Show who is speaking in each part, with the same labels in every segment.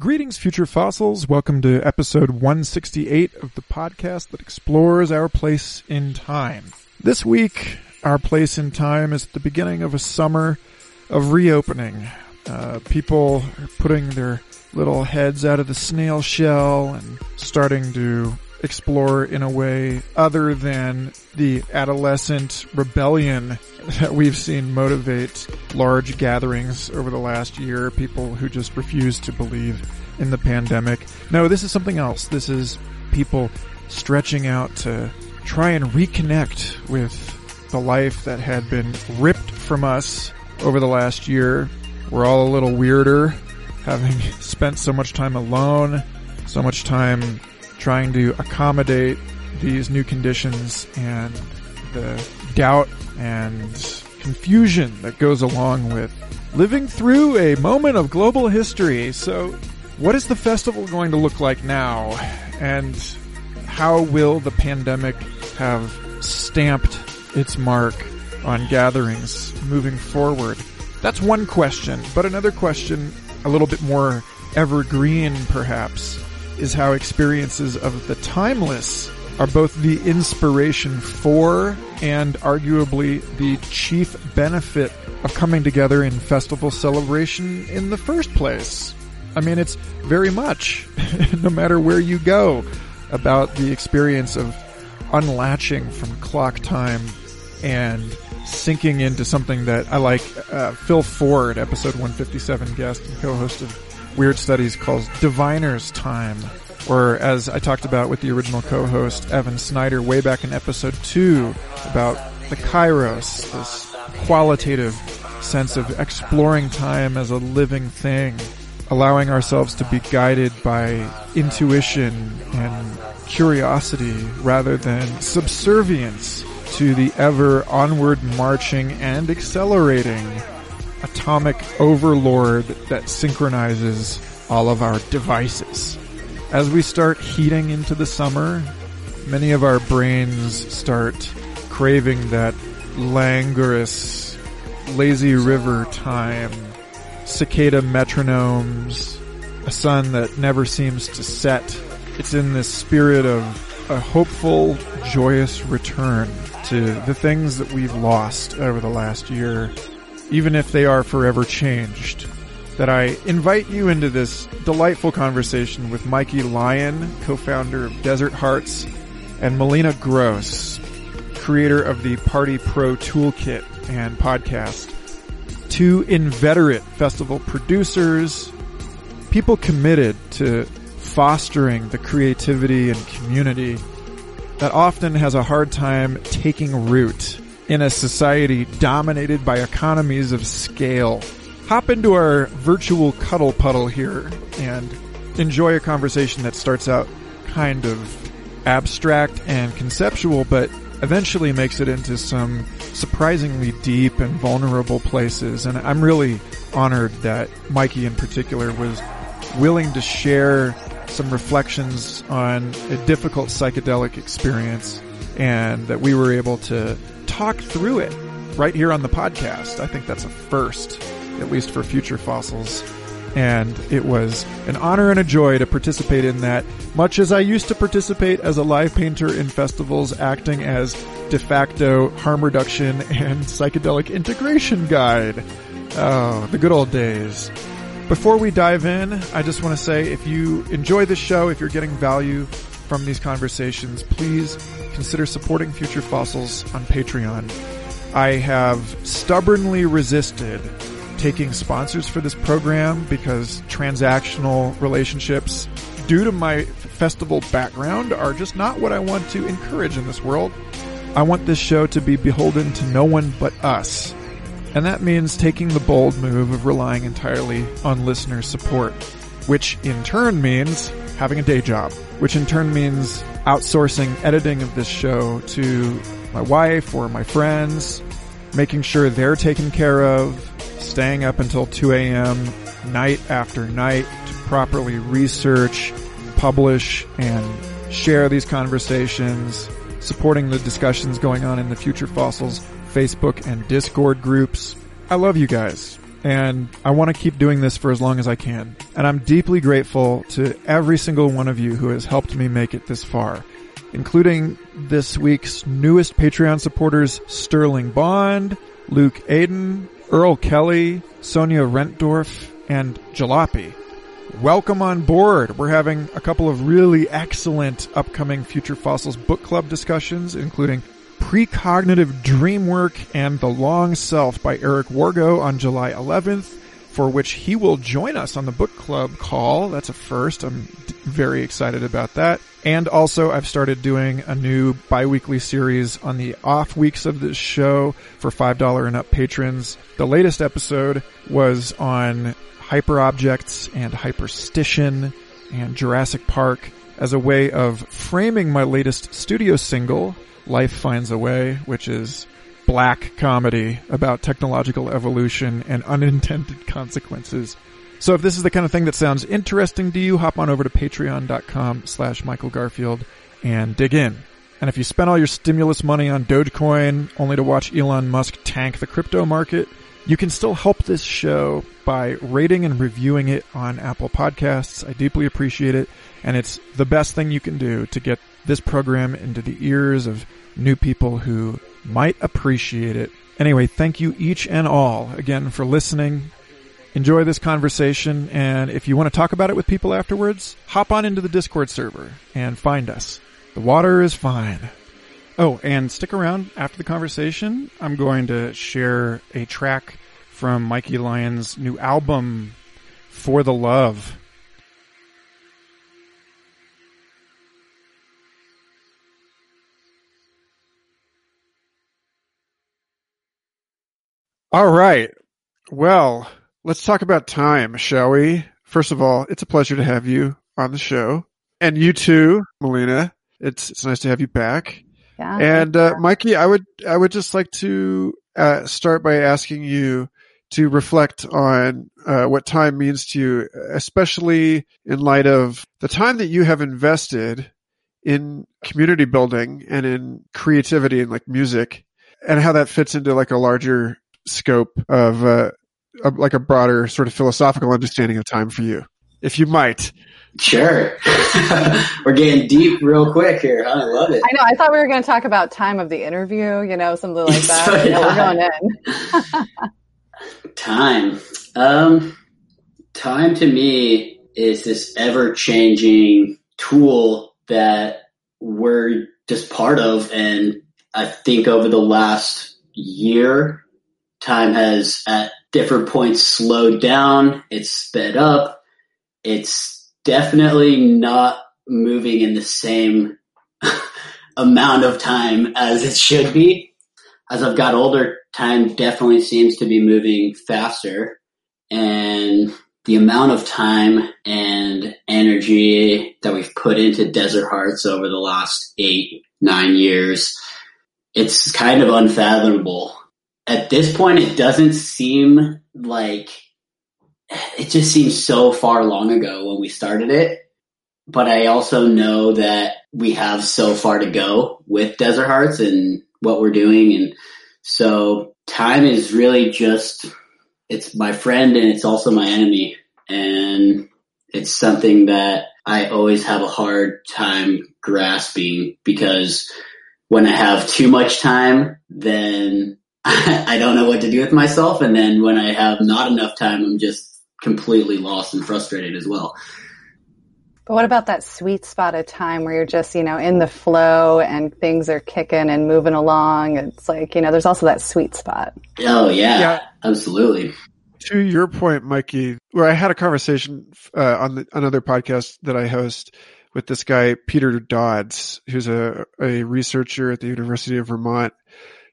Speaker 1: Greetings, future fossils. Welcome to episode 168 of the podcast that explores our place in time. This week, our place in time is at the beginning of a summer of reopening. Uh, people are putting their little heads out of the snail shell and starting to explore in a way other than the adolescent rebellion that we've seen motivate large gatherings over the last year, people who just refuse to believe in the pandemic. No, this is something else. This is people stretching out to try and reconnect with the life that had been ripped from us over the last year. We're all a little weirder, having spent so much time alone, so much time trying to accommodate these new conditions and the doubt and confusion that goes along with living through a moment of global history. So, what is the festival going to look like now? And how will the pandemic have stamped its mark on gatherings moving forward? That's one question, but another question, a little bit more evergreen perhaps, is how experiences of the timeless are both the inspiration for and arguably the chief benefit of coming together in festival celebration in the first place. I mean, it's very much, no matter where you go, about the experience of unlatching from clock time and sinking into something that I like. Uh, Phil Ford, episode 157 guest and co-host of Weird Studies, calls diviner's time or as I talked about with the original co-host Evan Snyder way back in episode two about the kairos, this qualitative sense of exploring time as a living thing, allowing ourselves to be guided by intuition and curiosity rather than subservience to the ever onward marching and accelerating atomic overlord that synchronizes all of our devices. As we start heating into the summer, many of our brains start craving that languorous, lazy river time, cicada metronomes, a sun that never seems to set. It's in this spirit of a hopeful, joyous return to the things that we've lost over the last year, even if they are forever changed that I invite you into this delightful conversation with Mikey Lyons, co-founder of Desert Hearts, and Melina Gross, creator of the Party Pro Toolkit and podcast. Two inveterate festival producers, people committed to fostering the creativity and community that often has a hard time taking root in a society dominated by economies of scale hop into our virtual cuddle puddle here and enjoy a conversation that starts out kind of abstract and conceptual, but eventually makes it into some surprisingly deep and vulnerable places. And I'm really honored that Mikey in particular was willing to share some reflections on a difficult psychedelic experience and that we were able to talk through it right here on the podcast. I think that's a first at least for future fossils. And it was an honor and a joy to participate in that, much as I used to participate as a live painter in festivals acting as de facto harm reduction and psychedelic integration guide. Oh, the good old days. Before we dive in, I just want to say if you enjoy this show, if you're getting value from these conversations, please consider supporting Future Fossils on Patreon. I have stubbornly resisted taking sponsors for this program because transactional relationships, due to my festival background, are just not what I want to encourage in this world. I want this show to be beholden to no one but us. And that means taking the bold move of relying entirely on listener support, which in turn means having a day job, which in turn means outsourcing editing of this show to my wife or my friends, making sure they're taken care of, staying up until 2 a.m. night after night to properly research, publish, and share these conversations, supporting the discussions going on in the Future Fossils Facebook and Discord groups. I love you guys, and I want to keep doing this for as long as I can.
Speaker 2: and I'm deeply grateful to every single one of you who has helped me make it this far, including this week's newest Patreon supporters, Sterling Bond, Luke Aiden, Earl Kelly, Sonia Rentdorf, and Jalopy. Welcome on board. We're having a couple of really excellent upcoming Future Fossils book club discussions, including Precognitive Dream Work and The Long Self by Eric Wargo on July 11th, for which he will join us on the book club call. That's a first. I'm very excited about that. And also I've started doing a new biweekly series on the off weeks of this show for $5 and up patrons. The latest episode was on hyperobjects and hyperstition and Jurassic Park as a way of framing my latest studio single, Life Finds a Way, which is black comedy about technological evolution and unintended consequences. So if this is the kind of thing that sounds interesting to you, hop on over to patreon.com slash Michael Garfield and dig in. And if you spent all your stimulus money on Dogecoin only to watch Elon Musk tank the crypto market, you can still help this show by rating and reviewing it on Apple Podcasts. I deeply appreciate it. And it's the best thing you can do to get this program into the ears of new people who might appreciate it. Anyway, thank you each and all again for listening. Enjoy this conversation, and if you want to talk about it with people afterwards, hop on into the Discord server and find us. The water is fine. Oh, and stick around after the conversation. I'm going to share a track from Mikey Lyons' new album, For the Love. All right. Well, let's talk about time, shall we? First of all, it's a pleasure to have you on the show. And you too, Melina. It's it's nice to have you back.
Speaker 3: Yeah.
Speaker 2: And uh, Mikey, I would I would just like to uh, start by asking you to reflect on uh, what time means to you, especially in light of the time that you have invested in community building and in creativity and like music, and how that fits into like a larger scope of uh, a, like a broader sort of philosophical understanding of time for you, if you might.
Speaker 4: Sure. We're getting deep real quick here. Huh? I love it.
Speaker 3: I know. I thought we were going to talk about time of the interview, you know, something like that.
Speaker 4: So
Speaker 3: You know, we're going in.
Speaker 4: Time. Um, time to me is this ever changing tool that we're just part of. And I think over the last year, time has at different points slowed down. It's sped up. It's definitely not moving in the same amount of time as it should be. As I've got older, time definitely seems to be moving faster. And the amount of time and energy that we've put into Desert Hearts over the last eight, nine years, it's kind of unfathomable. At this point, it doesn't seem like it just seems so far long ago when we started it. But I also know that we have so far to go with Desert Hearts and what we're doing. And so time is really just, it's my friend and it's also my enemy. And it's something that I always have a hard time grasping because when I have too much time, then I don't know what to do with myself. And then when I have not enough time, I'm just completely lost and frustrated as well.
Speaker 3: But what about that sweet spot of time where you're just, you know, in the flow and things are kicking and moving along? It's like, you know, there's also that sweet spot.
Speaker 4: Oh yeah,
Speaker 2: Yeah.
Speaker 4: absolutely.
Speaker 2: To your point, Mikey, where I had a conversation uh, on the, another podcast that I host with this guy Peter Dodds, who's a, a researcher at the University of Vermont,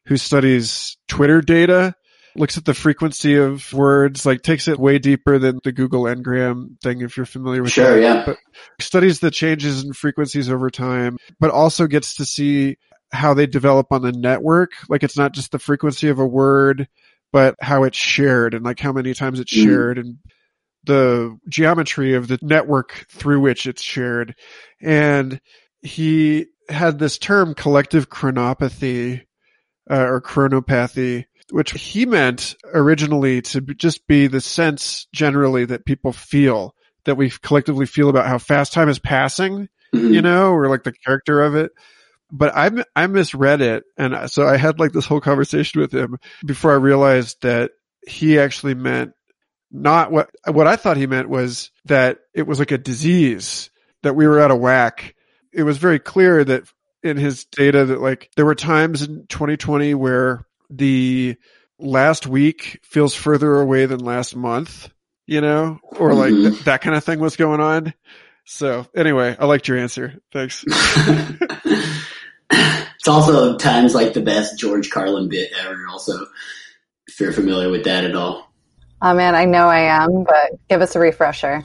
Speaker 2: who studies Twitter data, looks at the frequency of words, like takes it way deeper than the Google Ngram thing, if you're familiar with
Speaker 4: Sure,
Speaker 2: that.
Speaker 4: yeah.
Speaker 2: But studies the changes in frequencies over time, but also gets to see how they develop on the network. Like it's not just the frequency of a word, but how it's shared and like how many times it's
Speaker 4: Mhm.
Speaker 2: shared and the geometry of the network through which it's shared. And he had this term collective chronopathy uh, or chronopathy, which he meant originally to be- just be the sense generally that people feel that we collectively feel about how fast time is passing,
Speaker 4: Mhm.
Speaker 2: you know, or like the character of it. But I, I misread it. And so I had like this whole conversation with him before I realized that he actually meant not what, what I thought he meant was that it was like a disease that we were out of whack. It was very clear that in his data that like there were times in 2020 where the last week feels further away than last month, you know, or like
Speaker 4: Mhm.
Speaker 2: th- that kind of thing was going on. So anyway, I liked your answer. Thanks.
Speaker 4: it's also times like the best George Carlin bit ever. Also, if you're familiar with that at all,
Speaker 3: Oh man, I know I am, but give us a refresher.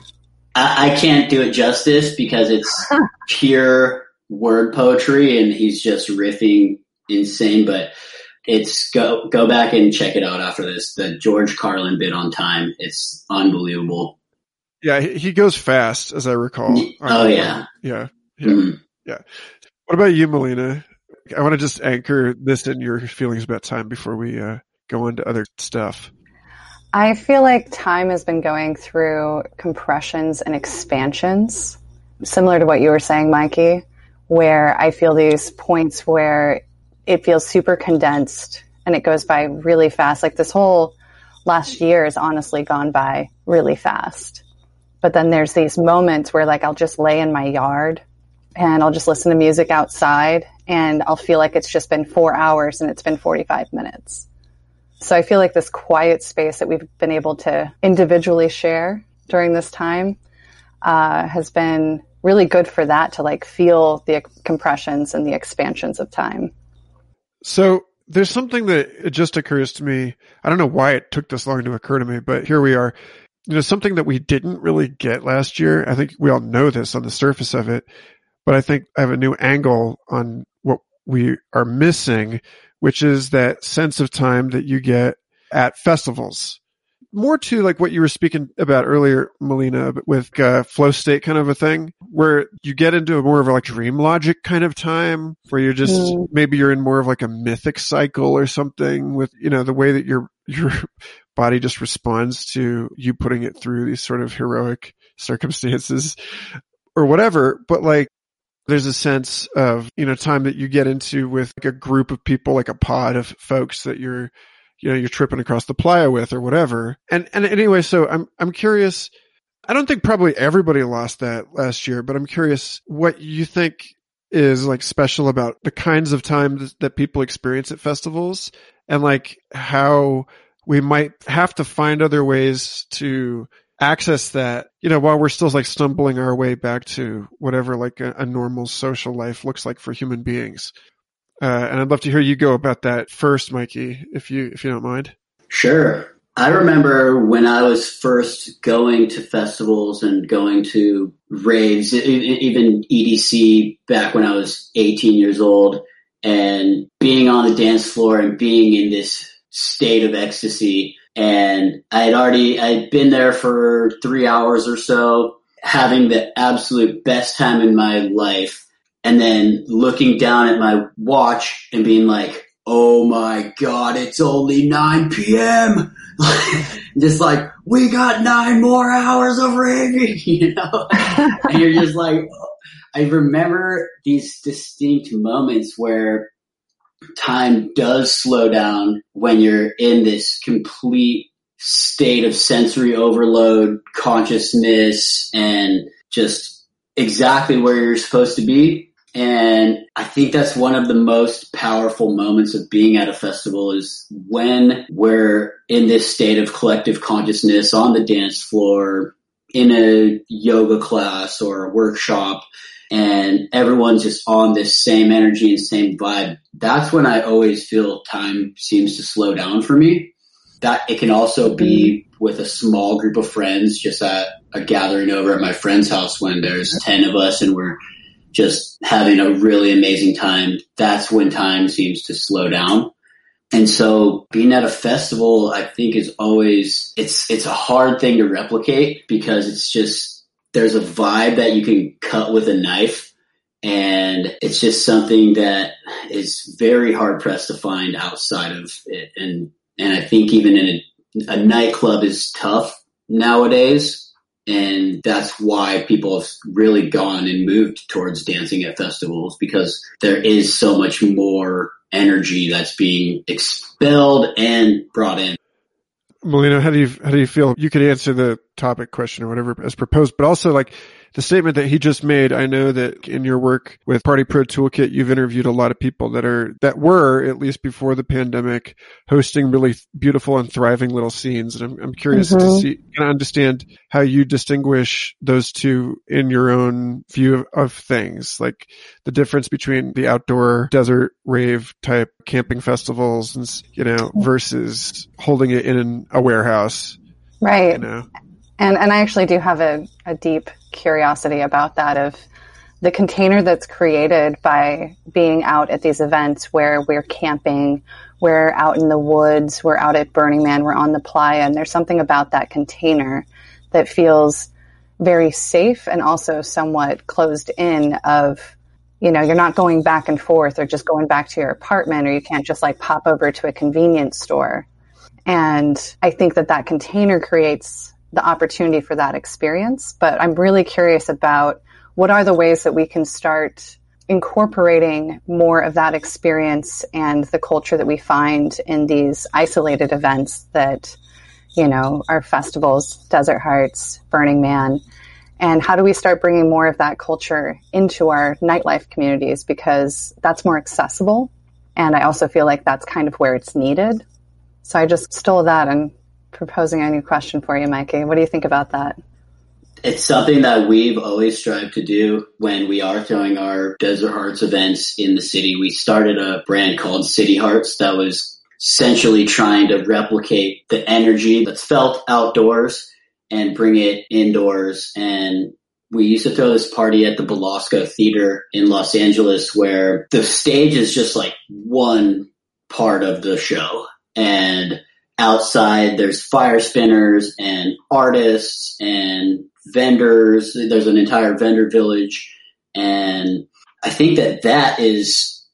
Speaker 4: I, I can't do it justice because it's pure word poetry, and he's just riffing insane. But it's go go back and check it out after this. The George Carlin bit on time. It's unbelievable.
Speaker 2: yeah, he, he goes fast as I recall.
Speaker 4: Oh yeah.
Speaker 2: Yeah. Yeah.
Speaker 4: Mhm.
Speaker 2: What about you, Melina? I want to just anchor this in your feelings about time before we uh, go into other stuff.
Speaker 3: I feel like time has been going through compressions and expansions, similar to what you were saying, Mikey, where I feel these points where it feels super condensed and it goes by really fast. Like this whole last year has honestly gone by really fast. But then there's these moments where like I'll just lay in my yard and I'll just listen to music outside and I'll feel like it's just been four hours and it's been 45 minutes. So I feel like this quiet space that we've been able to individually share during this time uh, has been really good for that to like feel the compressions and the expansions of time.
Speaker 2: So there's something that it just occurs to me. I don't know why it took this long to occur to me, but here we are. You know, something that we didn't really get last year. I think we all know this on the surface of it, but I think I have a new angle on what we are missing, which is that sense of time that you get at festivals. More to like what you were speaking about earlier, Melina, with uh, flow state kind of a thing, where you get into a more of a like dream logic kind of time, where you're just
Speaker 3: Mm.
Speaker 2: maybe you're in more of like a mythic cycle or something with you know the way that your your body just responds to you putting it through these sort of heroic circumstances or whatever. But like there's a sense of you know time that you get into with like a group of people, like a pod of folks that you're you know you're tripping across the playa with or whatever. And and anyway, so I'm I'm curious. I don't think probably everybody lost that last year, but I'm curious what you think is like special about the kinds of times that people experience at festivals and like how we might have to find other ways to access that, you know, while we're still like stumbling our way back to whatever like a, a normal social life looks like for human beings. Uh, and I'd love to hear you go about that first, Mikey, if you, if you don't mind.
Speaker 4: Sure. I remember when I was first going to festivals and going to raves, even EDC back when I was 18 years old, and being on the dance floor and being in this state of ecstasy. And I had already, I'd been there for three hours or so, having the absolute best time in my life. And then looking down at my watch and being like, oh my God, it's only 9 p.m. just like, we got nine more hours of raving, you know? and you're just like, I remember these distinct moments where time does slow down when you're in this complete state of sensory overload, consciousness, and just exactly where you're supposed to be. And I think that's one of the most powerful moments of being at a festival is when we're in this state of collective consciousness on the dance floor, in a yoga class or a workshop, and everyone's just on this same energy and same vibe. That's when I always feel time seems to slow down for me. That it can also be with a small group of friends, just at a gathering over at my friend's house when there's 10 of us and we're just having a really amazing time. That's when time seems to slow down. And so being at a festival, I think is always, it's, it's a hard thing to replicate because it's just, there's a vibe that you can cut with a knife. And it's just something that is very hard pressed to find outside of it. And, and I think even in a, a nightclub is tough nowadays And that's why people have really gone and moved towards dancing at festivals because there is so much more energy that's being expelled and brought in.
Speaker 2: Melina, how do you how do you feel? You could answer the topic question or whatever as proposed, but also like the statement that he just made, I know that in your work with Party Pro Toolkit, you've interviewed a lot of people that are, that were, at least before the pandemic, hosting really beautiful and thriving little scenes. And I'm, I'm curious mm-hmm. to see, and understand how you distinguish those two in your own view of, of things, like the difference between the outdoor desert rave type camping festivals and, you know, versus holding it in a warehouse.
Speaker 3: Right. You know? And and I actually do have a, a deep curiosity about that of the container that's created by being out at these events where we're camping, we're out in the woods, we're out at Burning Man, we're on the playa, and there's something about that container that feels very safe and also somewhat closed in of you know you're not going back and forth or just going back to your apartment or you can't just like pop over to a convenience store. And i think that that container creates the opportunity for that experience. But I'm really curious about what are the ways that we can start incorporating more of that experience and the culture that we find in these isolated events that, you know, are festivals, Desert Hearts, Burning Man. And how do we start bringing more of that culture into our nightlife communities? Because that's more accessible. And I also feel like that's kind of where it's needed. So I just stole that and proposing a new question for you, Mikey. What do you think about that?
Speaker 4: It's something that we've always strived to do when we are throwing our Desert Hearts events in the city. We started a brand called City Hearts that was essentially trying to replicate the energy that's felt outdoors and bring it indoors. And we used to throw this party at the Belasco Theater in Los Angeles where the stage is just like one part of the show. And outside there's fire spinners and artists and vendors. There's an entire vendor village. And I think that that is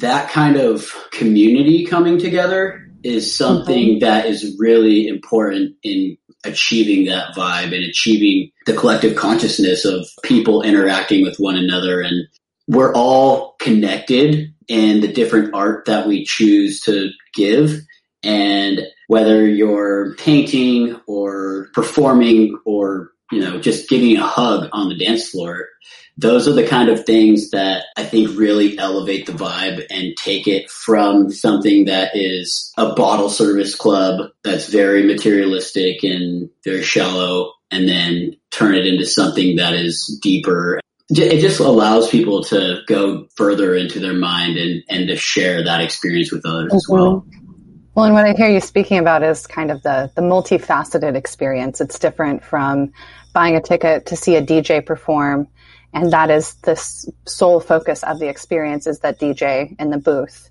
Speaker 4: that kind of community coming together is something mm-hmm. that is really important in achieving that vibe and achieving the collective consciousness of people interacting with one another. And we're all connected in the different art that we choose to give. And whether you're painting or performing or, you know, just giving a hug on the dance floor, those are the kind of things that I think really elevate the vibe and take it from something that is a bottle service club that's very materialistic and very shallow and then turn it into something that is deeper it just allows people to go further into their mind and, and to share that experience with others as well.
Speaker 3: Well, and what I hear you speaking about is kind of the, the multifaceted experience. It's different from buying a ticket to see a DJ perform. And that is the sole focus of the experience is that DJ in the booth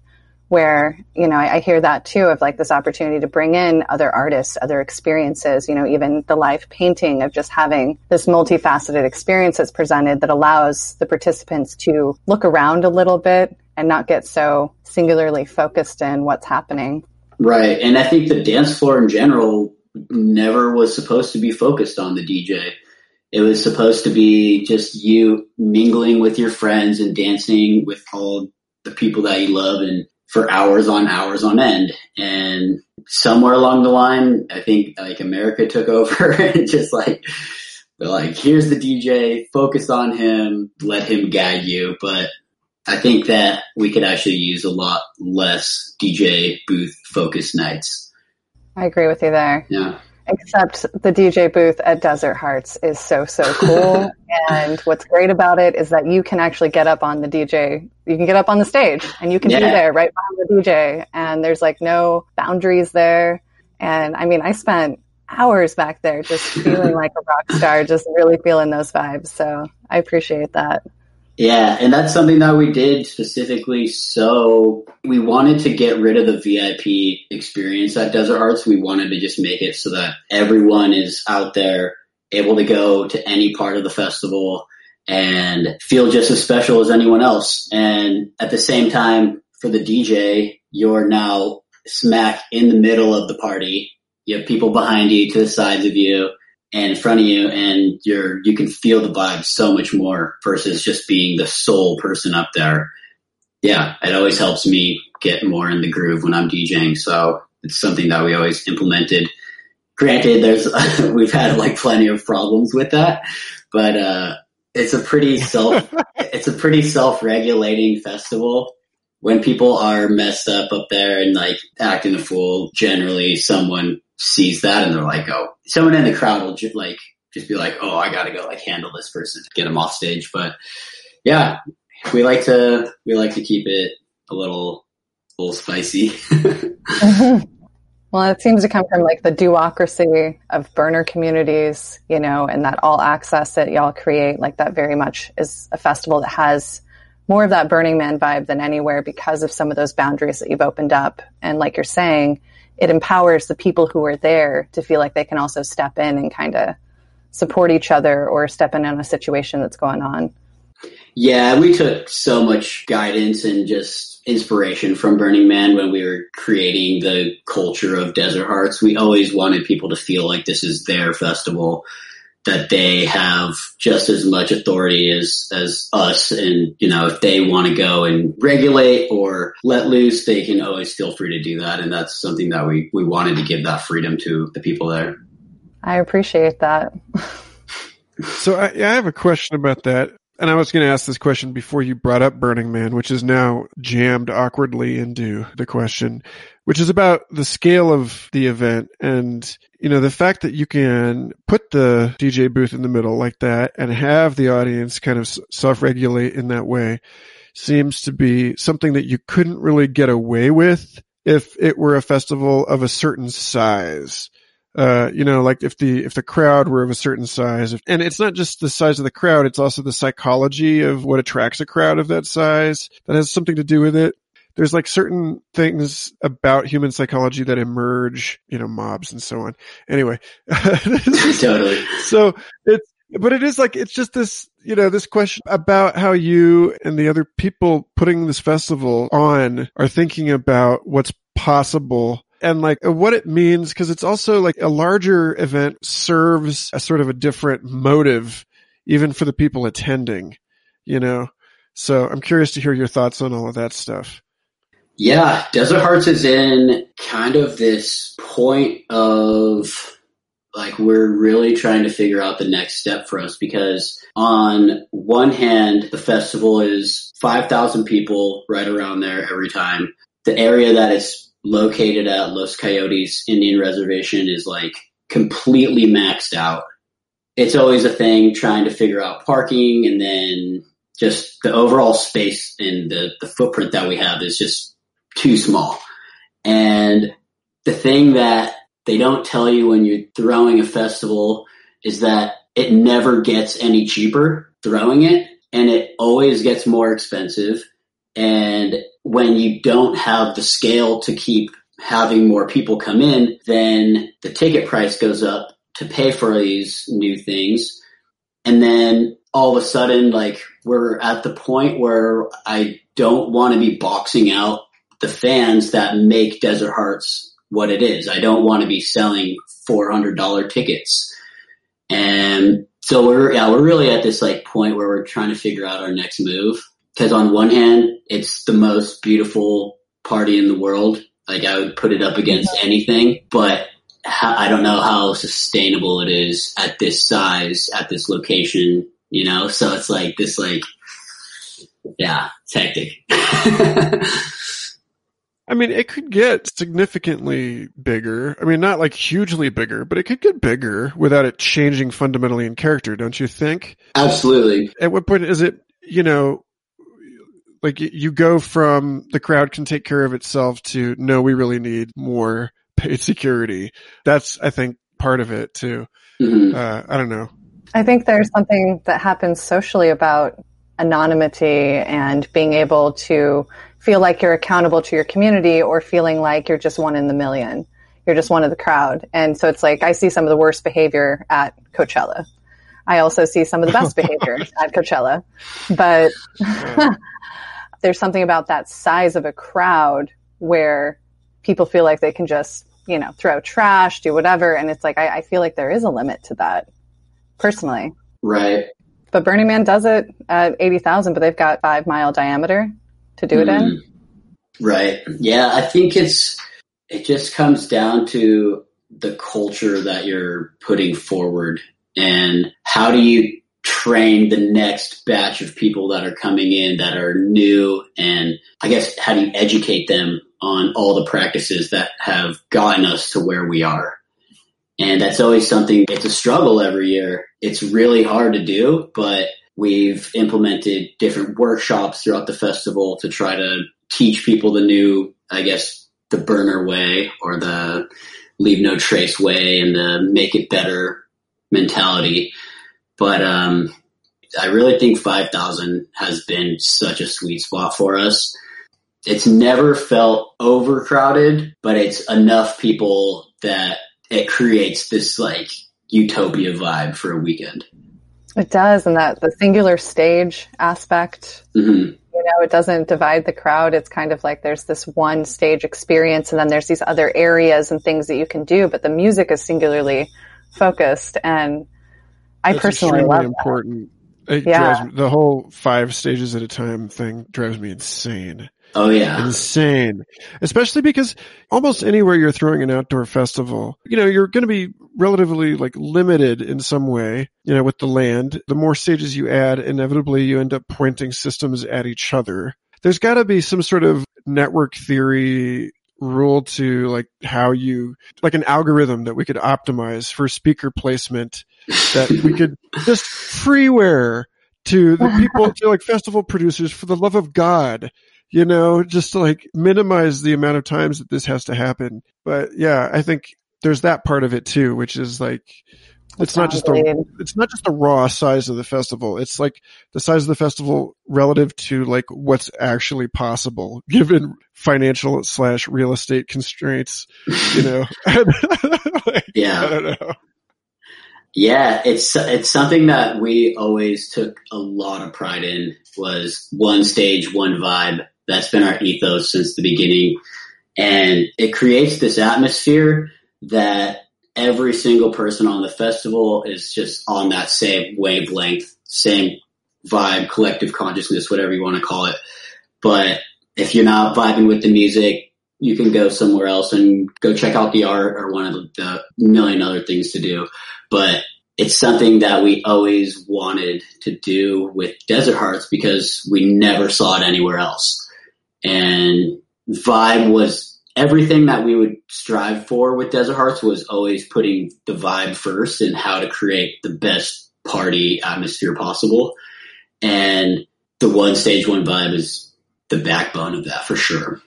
Speaker 3: where, you know, I, I hear that too of like this opportunity to bring in other artists, other experiences, you know, even the live painting of just having this multifaceted experience that's presented that allows the participants to look around a little bit and not get so singularly focused in what's happening.
Speaker 4: Right. And I think the dance floor in general never was supposed to be focused on the DJ. It was supposed to be just you mingling with your friends and dancing with all the people that you love and for hours on hours on end. And somewhere along the line, I think like America took over and just like, like, here's the DJ, focus on him, let him guide you. But I think that we could actually use a lot less DJ booth focused nights.
Speaker 3: I agree with you there.
Speaker 4: Yeah.
Speaker 3: Except the DJ booth at Desert Hearts is so, so cool. and what's great about it is that you can actually get up on the DJ, you can get up on the stage and you can yeah. be there right behind the DJ. And there's like no boundaries there. And I mean, I spent hours back there just feeling like a rock star, just really feeling those vibes. So I appreciate that.
Speaker 4: Yeah, and that's something that we did specifically. So we wanted to get rid of the VIP experience at Desert Hearts. We wanted to just make it so that everyone is out there able to go to any part of the festival and feel just as special as anyone else. And at the same time, for the DJ, you're now smack in the middle of the party. You have people behind you, to the sides of you. And in front of you and you're you can feel the vibe so much more versus just being the sole person up there. Yeah, it always helps me get more in the groove when I'm DJing. So it's something that we always implemented. Granted, there's we've had like plenty of problems with that, but uh, it's a pretty self it's a pretty self regulating festival. When people are messed up up there and like acting a fool, generally someone sees that and they're like, oh, someone in the crowd will ju- like just be like, oh, I gotta go like handle this person, get them off stage. But yeah, we like to we like to keep it a little a little spicy.
Speaker 3: Well, it seems to come from like the do-ocracy of burner communities, you know, and that all access that y'all create, like that very much is a festival that has more of that Burning Man vibe than anywhere because of some of those boundaries that you've opened up. And like you're saying, it empowers the people who are there to feel like they can also step in and kind of support each other or step in on a situation that's going on.
Speaker 4: Yeah, we took so much guidance and just inspiration from Burning Man when we were creating the culture of Desert Hearts. We always wanted people to feel like this is their festival, that they have just as much authority as, as us. And, you know, if they want to go and regulate or let loose, they can always feel free to do that. And that's something that we, we wanted to give that freedom to the people there.
Speaker 3: I appreciate that.
Speaker 2: so I, I have a question about that. And I was going to ask this question before you brought up Burning Man, which is now jammed awkwardly into the question, which is about the scale of the event and, you know, the fact that you can put the DJ booth in the middle like that and have the audience kind of self-regulate in that way seems to be something that you couldn't really get away with if it were a festival of a certain size uh, you know, like if the, if the crowd were of a certain size, if, and it's not just the size of the crowd, it's also the psychology of what attracts a crowd of that size that has something to do with it. There's like certain things about human psychology that emerge, you know, mobs and so on. Anyway.
Speaker 4: totally.
Speaker 2: So it's, but it is like, it's just this, you know, this question about how you and the other people putting this festival on are thinking about what's possible and like what it means because it's also like a larger event serves a sort of a different motive even for the people attending you know? So i'm curious to hear your thoughts on all of that stuff.
Speaker 4: Yeah desert hearts is in kind of this point of like we're really trying to figure out the next step for us because on one hand the festival is 5000 people right around there every time. The area that it's located at Los Coyotes Indian Reservation is like completely maxed out. It's always a thing trying to figure out parking and then just the overall space and the, the footprint that we have is just too small. And the thing that they don't tell you when you're throwing a festival is that it never gets any cheaper throwing it and it always gets more expensive. And when you don't have the scale to keep having more people come in, then the ticket price goes up to pay for these new things. And then all of a sudden, like we're at the point where I don't want to be boxing out the fans that make Desert Hearts what it is. I don't want to be selling $400 tickets. And so we're, yeah, we're really at this like point where we're trying to figure out our next move because on one hand, it's the most beautiful party in the world. Like I would put it up against anything, but I don't know how sustainable it is at this size, at this location, you know? So it's like this, like, yeah, it's hectic.
Speaker 2: I mean, it could get significantly bigger. I mean, not like hugely bigger, but it could get bigger without it changing fundamentally in character, don't you think?
Speaker 4: Absolutely.
Speaker 2: At what point is it, you know, like you go from the crowd can take care of itself to no, we really need more paid security. That's, I think, part of it too. Mm-hmm. Uh, I don't know.
Speaker 3: I think there's something that happens socially about anonymity and being able to feel like you're accountable to your community or feeling like you're just one in the million. You're just one of the crowd. And so it's like I see some of the worst behavior at Coachella. I also see some of the best behavior at Coachella. But there's something about that size of a crowd where people feel like they can just you know, throw trash, do whatever. And it's like, I, I feel like there is a limit to that personally.
Speaker 4: Right.
Speaker 3: But Burning Man does it at 80,000, but they've got five mile diameter to do it mm-hmm. in.
Speaker 4: Right. Yeah. I think it's, it just comes down to the culture that you're putting forward and how do you train the next batch of people that are coming in that are new and I guess how do you educate them on all the practices that have gotten us to where we are. And that's always something, it's a struggle every year. It's really hard to do, but we've implemented different workshops throughout the festival to try to teach people the new, I guess, the burner way or the leave no trace way and the make it better mentality. But um, I really think 5,000 has been such a sweet spot for us. It's never felt overcrowded, but it's enough people that it creates this like utopia vibe for a weekend.
Speaker 3: It does, and that the singular stage aspect, mm-hmm. you know, it doesn't divide the crowd. It's kind of like there's this one stage experience, and then there's these other areas and things that you can do, but the music is singularly focused, and I That's personally love important.
Speaker 2: That. It yeah. Me, the whole five stages at a time thing drives me insane.
Speaker 4: Oh yeah.
Speaker 2: Insane. Especially because almost anywhere you're throwing an outdoor festival, you know, you're going to be relatively like limited in some way, you know, with the land. The more stages you add, inevitably you end up pointing systems at each other. There's got to be some sort of network theory rule to like how you, like an algorithm that we could optimize for speaker placement that we could just freeware to the people, to like festival producers for the love of God you know, just to like minimize the amount of times that this has to happen. But yeah, I think there's that part of it too, which is like, it's not just the, it's not just the raw size of the festival. It's like the size of the festival relative to like what's actually possible given financial slash real estate constraints, you know.
Speaker 4: like, yeah. I don't know. Yeah, it's it's something that we always took a lot of pride in was one stage, one vibe. That's been our ethos since the beginning. And it creates this atmosphere that every single person on the festival is just on that same wavelength, same vibe, collective consciousness, whatever you want to call it. But if you're not vibing with the music, you can go somewhere else and go check out the art or one of the million other things to do. But it's something that we always wanted to do with Desert Hearts because we never saw it anywhere else and vibe was everything that we would strive for with Desert Hearts was always putting the vibe first and how to create the best party atmosphere possible. And the one stage, one vibe is the backbone of that for sure.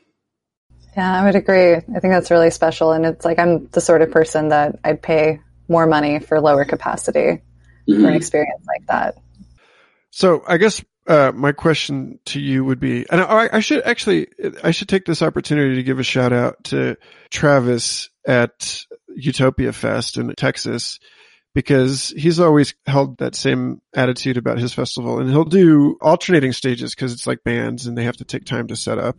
Speaker 3: Yeah, I would agree. I think that's really special. And it's like I'm the sort of person that I'd pay more money for lower capacity mm-hmm. for an experience like that.
Speaker 2: So I guess uh, my question to you would be, and I, I, should actually, I should take this opportunity to give a shout out to Travis at Utopia Fest in Texas because he's always held that same attitude about his festival and he'll do alternating stages because it's like bands and they have to take time to set up,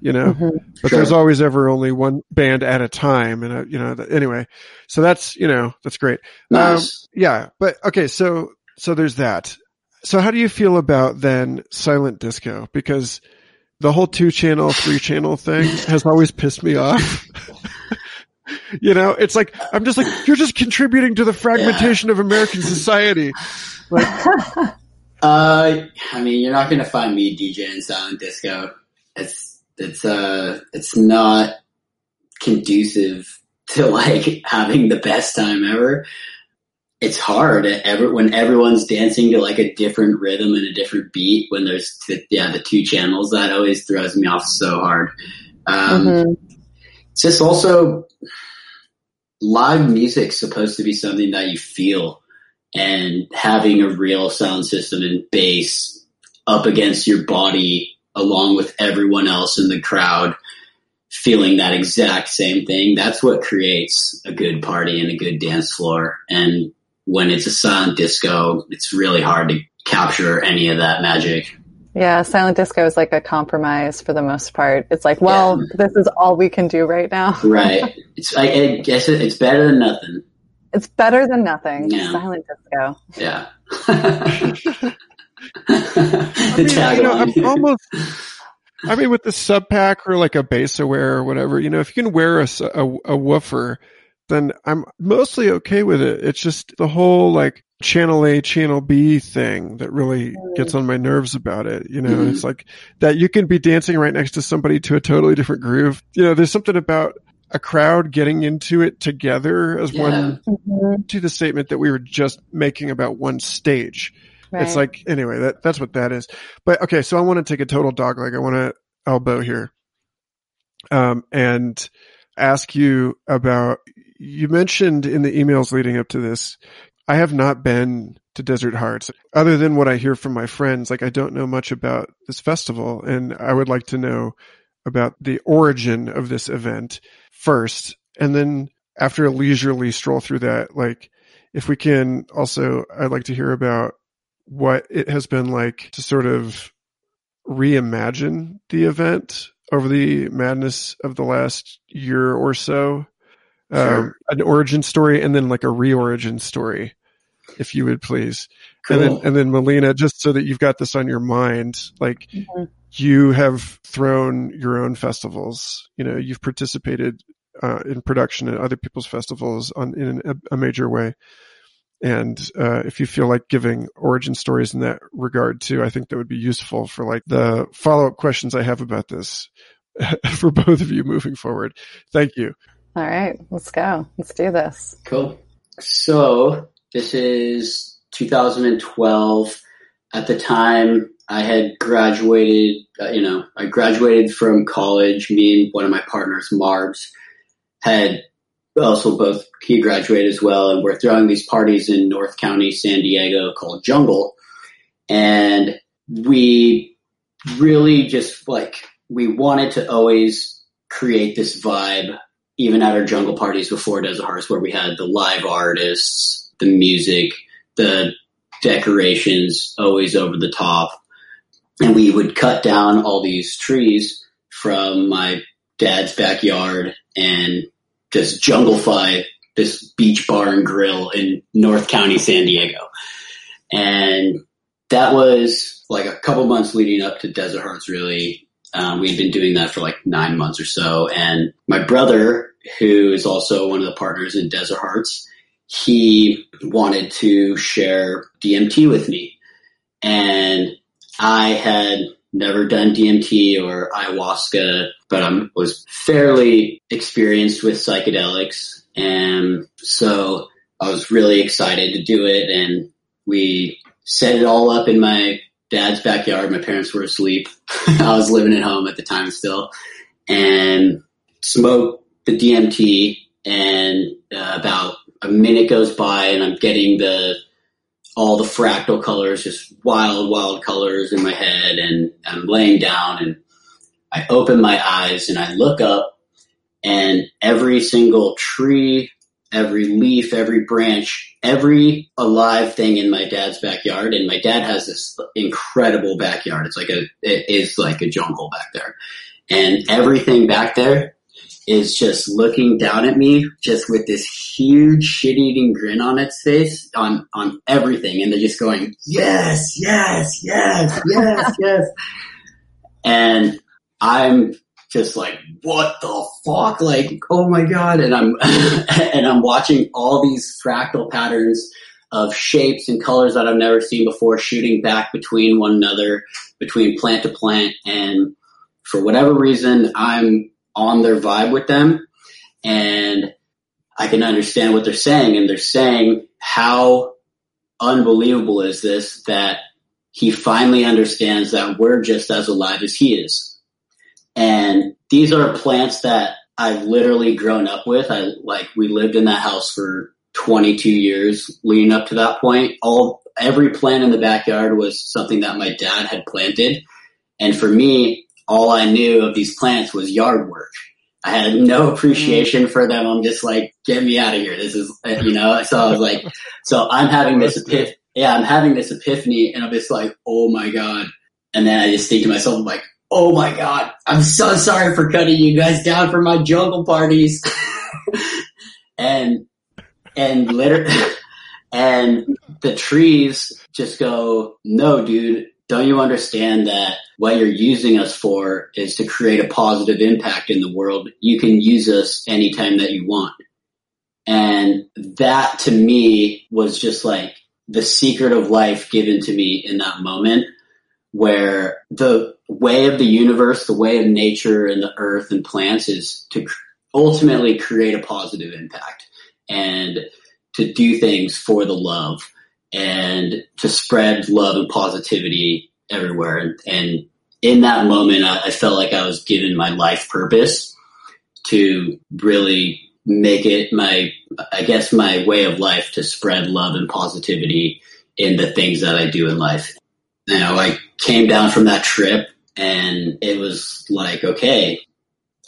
Speaker 2: you know, mm-hmm. but sure. there's always ever only one band at a time. And, uh, you know, anyway, so that's, you know, that's great. Nice. Um, yeah. But okay. So, so there's that. So how do you feel about then silent disco? Because the whole two channel, three channel thing has always pissed me off. you know, it's like, I'm just like, you're just contributing to the fragmentation yeah. of American society. Like,
Speaker 4: uh, I mean, you're not going to find me DJing silent disco. It's, it's, uh, it's not conducive to like having the best time ever. It's hard. Every, when everyone's dancing to like a different rhythm and a different beat when there's t- yeah the two channels that always throws me off so hard. Um, mm-hmm. it's just also live music's supposed to be something that you feel and having a real sound system and bass up against your body along with everyone else in the crowd feeling that exact same thing that's what creates a good party and a good dance floor and when it's a silent disco, it's really hard to capture any of that magic.
Speaker 3: Yeah, silent disco is like a compromise for the most part. It's like, well, yeah. this is all we can do right now.
Speaker 4: right. It's I, I guess it, it's better than nothing.
Speaker 3: It's better than nothing. Yeah. Silent disco.
Speaker 4: Yeah.
Speaker 2: I mean, you know, I'm almost. I mean, with the sub pack or like a bass aware or whatever, you know, if you can wear a, a, a woofer, then I'm mostly okay with it. It's just the whole like channel A, channel B thing that really gets on my nerves about it. You know, mm-hmm. it's like that you can be dancing right next to somebody to a totally different groove. You know, there's something about a crowd getting into it together as yeah. one mm-hmm. to the statement that we were just making about one stage. Right. It's like, anyway, that, that's what that is. But okay, so I want to take a total dog leg. I want to elbow here. Um, and ask you about, you mentioned in the emails leading up to this, I have not been to Desert Hearts other than what I hear from my friends. Like I don't know much about this festival and I would like to know about the origin of this event first. And then after a leisurely stroll through that, like if we can also, I'd like to hear about what it has been like to sort of reimagine the event over the madness of the last year or so. Sure. Um, an origin story and then like a reorigin story if you would please. Cool. And then, and then Melina, just so that you've got this on your mind, like mm-hmm. you have thrown your own festivals, you know, you've participated uh, in production at other people's festivals on in a, a major way. And uh, if you feel like giving origin stories in that regard too, I think that would be useful for like the follow up questions I have about this for both of you moving forward. Thank you.
Speaker 3: All right, let's go. Let's do this.
Speaker 4: Cool. So this is 2012. At the time, I had graduated, uh, you know, I graduated from college. Me and one of my partners, Marbs, had also both, he graduated as well. And we're throwing these parties in North County, San Diego called Jungle. And we really just like, we wanted to always create this vibe, even at our jungle parties before Desert Hearts, where we had the live artists, the music, the decorations always over the top. And we would cut down all these trees from my dad's backyard and just junglify this beach bar and grill in North County, San Diego. And that was like a couple months leading up to Desert Hearts, really. Um, we'd been doing that for like nine months or so. And my brother, who is also one of the partners in Desert Hearts, he wanted to share DMT with me. And I had never done DMT or ayahuasca, but I was fairly experienced with psychedelics. And so I was really excited to do it. And we set it all up in my dad's backyard. My parents were asleep. I was living at home at the time still and smoked the DMT and uh, about a minute goes by and I'm getting the all the fractal colors, just wild, wild colors in my head, and I'm laying down and I open my eyes and I look up and every single tree, every leaf, every branch, every alive thing in my dad's backyard. And my dad has this incredible backyard. It's like a, it is like a jungle back there. And everything back there is just looking down at me just with this huge shit eating grin on its face on, on everything. And they're just going, yes, yes, yes, yes, yes. And I'm just like, what the fuck? Like, oh my God. And I'm, and I'm watching all these fractal patterns of shapes and colors that I've never seen before shooting back between one another, between plant to plant. And for whatever reason, I'm on their vibe with them and I can understand what they're saying and they're saying how unbelievable is this that he finally understands that we're just as alive as he is. And these are plants that I've literally grown up with. I like we lived in that house for 22 years leading up to that point. All every plant in the backyard was something that my dad had planted. And for me, all I knew of these plants was yard work. I had no appreciation for them. I'm just like, get me out of here. This is, uh, you know, so I was like, so I'm having this epiphany. Yeah, I'm having this epiphany and I'm just like, oh my God, And then I just think to myself, I'm like, oh my God, I'm so sorry for cutting you guys down for my jungle parties. and, and literally, and the trees just go, no, dude, don't you understand that what you're using us for is to create a positive impact in the world? You can use us anytime that you want. And that to me was just like the secret of life given to me in that moment where the way of the universe, the way of nature and the earth and plants is to ultimately create a positive impact and to do things for the love and to spread love and positivity everywhere. And, and in that moment, I, I felt like I was given my life purpose to really make it my, I guess, my way of life to spread love and positivity in the things that I do in life. You know, I came down from that trip and it was like, okay,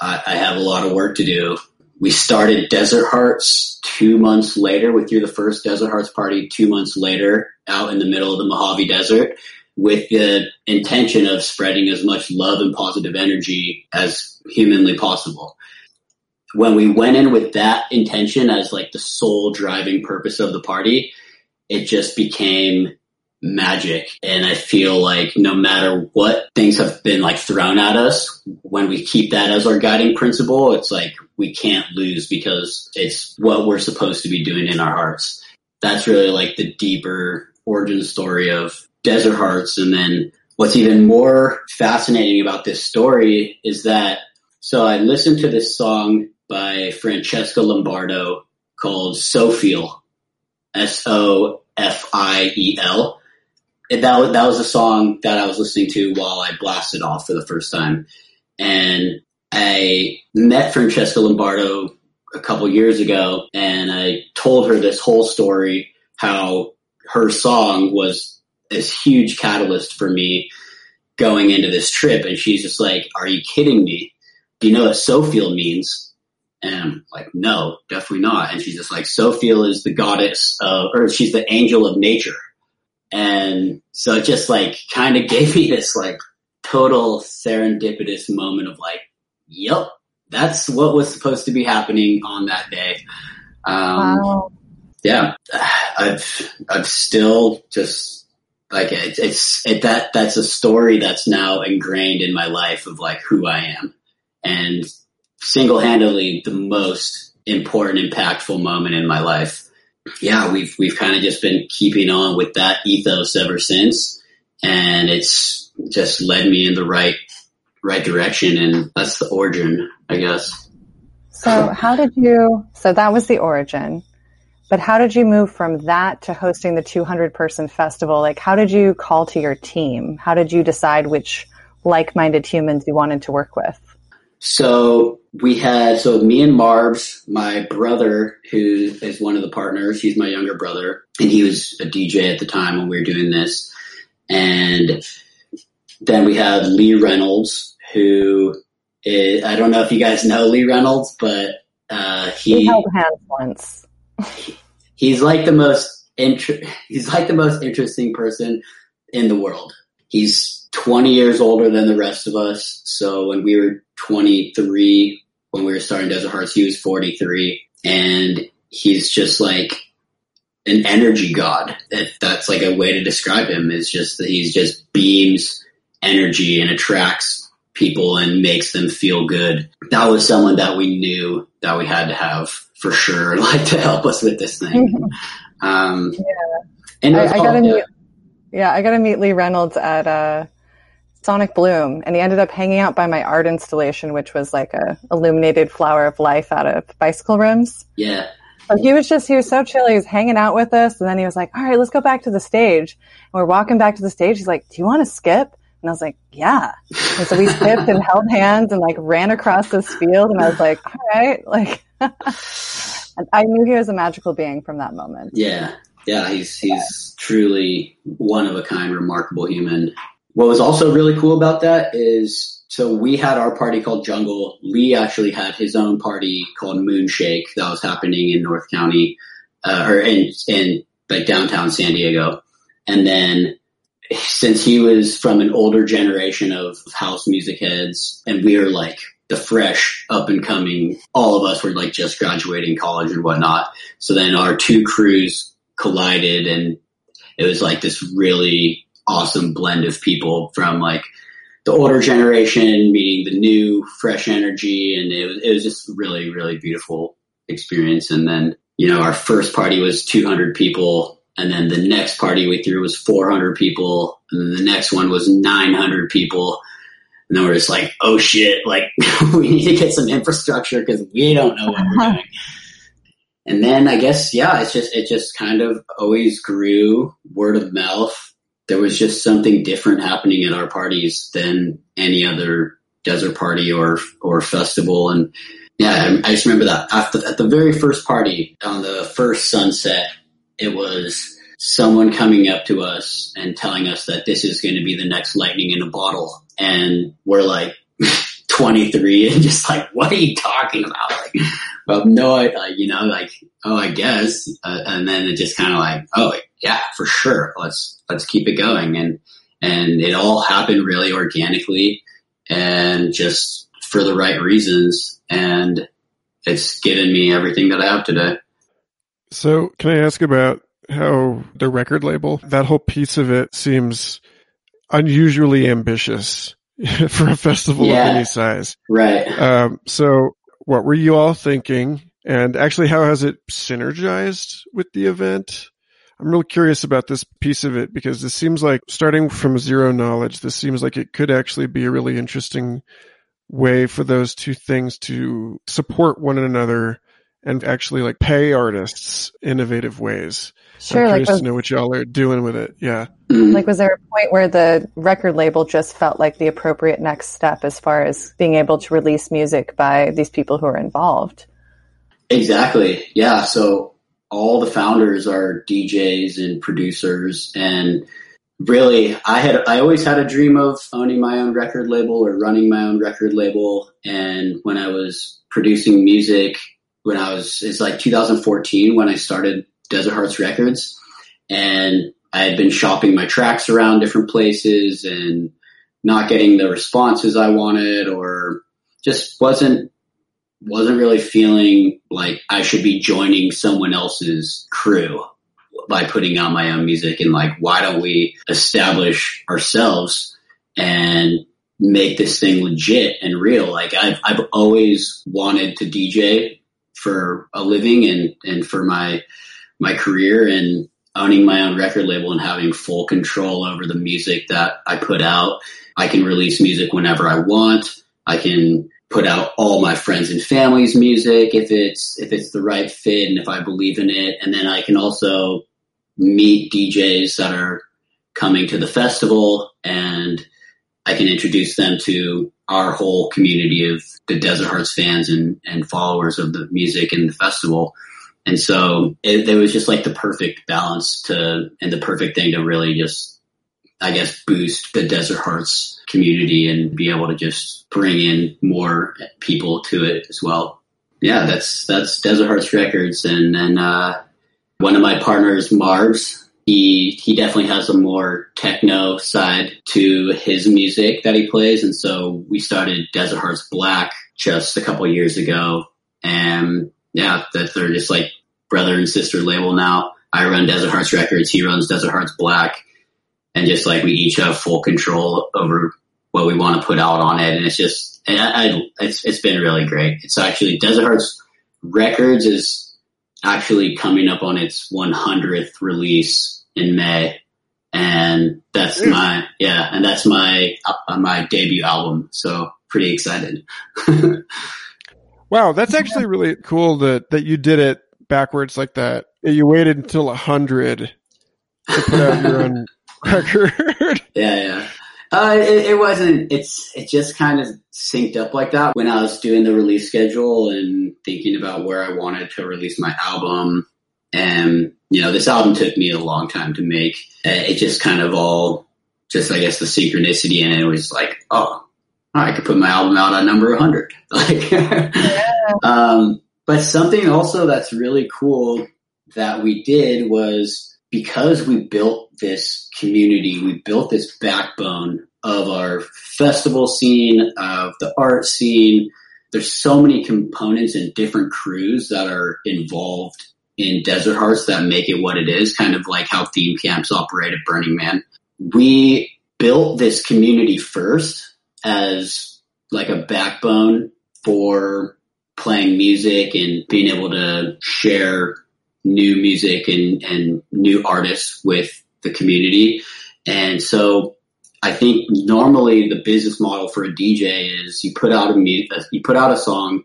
Speaker 4: I, I have a lot of work to do we started Desert Hearts two months later. We threw the first Desert Hearts party two months later out in the middle of the Mojave Desert with the intention of spreading as much love and positive energy as humanly possible. When we went in with that intention as like the sole driving purpose of the party, it just became magic. And I feel like no matter what things have been like thrown at us, when we keep that as our guiding principle, it's like we can't lose because it's what we're supposed to be doing in our hearts. That's really like the deeper origin story of Desert Hearts. And then what's even more fascinating about this story is that so I listened to this song by Francesca Lombardo called Sofiel, S O F I E L that that was a song that I was listening to while I blasted off for the first time, and I met Francesca Lombardo a couple years ago, and I told her this whole story how her song was this huge catalyst for me going into this trip, and she's just like, "Are you kidding me? Do you know what Sofiel means?" And I'm like, no, definitely not. And she's just like, Sofiel is the goddess of, or she's the angel of nature. And so it just like kind of gave me this like total serendipitous moment of like, yep, that's what was supposed to be happening on that day. Um, wow. Yeah, I've I've still just like it, it's it, that that's a story that's now ingrained in my life of like who I am, and single handedly the most important, impactful moment in my life. Yeah, we've we've kind of just been keeping on with that ethos ever since, and it's just led me in the right right direction, and that's the origin, I guess.
Speaker 3: So, how did you? So that was the origin, but how did you move from that to hosting the 200 person festival? Like, how did you call to your team? How did you decide which like minded humans you wanted to work with?
Speaker 4: So we had so me and Marbs, my brother, who is one of the partners. He's my younger brother, and he was a DJ at the time when we were doing this. And then we have Lee Reynolds, who is, I don't know if you guys know Lee Reynolds, but uh, he
Speaker 3: we held hands once.
Speaker 4: he's like the most inter- he's like the most interesting person in the world. He's 20 years older than the rest of us. So when we were 23, when we were starting Desert Hearts, he was 43 and he's just like an energy god. If that's like a way to describe him is just that he's just beams energy and attracts people and makes them feel good. That was someone that we knew that we had to have for sure, like to help us with this thing. Um,
Speaker 3: yeah. And I, I gotta meet, yeah, I got to meet Lee Reynolds at, uh, Sonic Bloom, and he ended up hanging out by my art installation, which was like a illuminated flower of life out of bicycle rims.
Speaker 4: Yeah.
Speaker 3: But he was just, he was so chill. He was hanging out with us. And then he was like, all right, let's go back to the stage. And we're walking back to the stage. He's like, do you want to skip? And I was like, yeah. And so we skipped and held hands and like ran across this field. And I was like, all right. Like, I knew he was a magical being from that moment.
Speaker 4: Yeah. Yeah. He's, he's truly one of a kind, remarkable human. What was also really cool about that is so we had our party called Jungle. Lee actually had his own party called Moonshake that was happening in North County, uh, or in in like downtown San Diego. And then since he was from an older generation of house music heads, and we were like the fresh up and coming, all of us were like just graduating college and whatnot. So then our two crews collided and it was like this really awesome blend of people from like the older generation meeting the new fresh energy. And it was, it was just really, really beautiful experience. And then, you know, our first party was 200 people. And then the next party we threw was 400 people. And then the next one was 900 people and then we're just like, oh shit, like we need to get some infrastructure because we don't know what we're uh-huh. doing. And then I guess, yeah, it's just, it just kind of always grew word of mouth. There was just something different happening at our parties than any other desert party or, or festival. And yeah, I just remember that after, at the very first party on the first sunset, it was someone coming up to us and telling us that this is going to be the next lightning in a bottle. And we're like 23 and just like, what are you talking about? Like, well, no, I, you know, like, oh, I guess. Uh, and then it just kind of like, oh, yeah, for sure. Let's, let's keep it going. And, and it all happened really organically and just for the right reasons. And it's given me everything that I have today.
Speaker 2: So can I ask about how the record label, that whole piece of it seems unusually ambitious for a festival yeah, of any size.
Speaker 4: Right.
Speaker 2: Um, so what were you all thinking? And actually, how has it synergized with the event? I'm real curious about this piece of it because this seems like starting from zero knowledge, this seems like it could actually be a really interesting way for those two things to support one another and actually like pay artists innovative ways.
Speaker 3: Sure,
Speaker 2: I'm
Speaker 3: curious
Speaker 2: like was, to know what y'all are doing with it. Yeah.
Speaker 3: Like, was there a point where the record label just felt like the appropriate next step as far as being able to release music by these people who are involved?
Speaker 4: Exactly. Yeah. So all the founders are DJs and producers, and really, I had I always had a dream of owning my own record label or running my own record label. And when I was producing music, when I was it's like 2014 when I started Desert Hearts Records, and I had been shopping my tracks around different places and not getting the responses I wanted, or just wasn't wasn't really feeling like I should be joining someone else's crew by putting out my own music and like why don't we establish ourselves and make this thing legit and real? Like I've I've always wanted to DJ for a living and and for my my career and owning my own record label and having full control over the music that I put out. I can release music whenever I want. I can put out all my friends and family's music if it's if it's the right fit and if I believe in it. And then I can also meet DJs that are coming to the festival and I can introduce them to our whole community of the Desert Hearts fans and, and followers of the music and the festival. And so it, it was just like the perfect balance to, and the perfect thing to really just, I guess, boost the Desert Hearts community and be able to just bring in more people to it as well. Yeah, that's, that's Desert Hearts Records. And then, uh, one of my partners, Marbs, he, he definitely has a more techno side to his music that he plays. And so we started Desert Hearts Black just a couple years ago. And yeah, that they're just like brother and sister label now. I run Desert Hearts Records. He runs Desert Hearts Black. And just like we each have full control over what we want to put out on it. And it's just, I, I, it's, it's been really great. It's actually Desert Hearts Records is actually coming up on its 100th release in May. And that's my, yeah, and that's my, uh, my debut album. So pretty excited.
Speaker 2: Wow, that's actually really cool that that you did it backwards like that. You waited until a hundred to put out your own record.
Speaker 4: Yeah, yeah. Uh, it, it, wasn't. It's it just kind of synced up like that when I was doing the release schedule and thinking about where I wanted to release my album. And you know, this album took me a long time to make. It just kind of all, just I guess the synchronicity in it was like, oh, I could put my album out on number 100. Like, yeah. um, but something also that's really cool that we did was because we built this community, we built this backbone of our festival scene, of the art scene. There's so many components and different crews that are involved in Desert Hearts that make it what it is, kind of like how theme camps operate at Burning Man. We built this community first as like a backbone for playing music and being able to share new music and, and new artists with the community. And so I think normally the business model for a DJ is you put out a you put out a song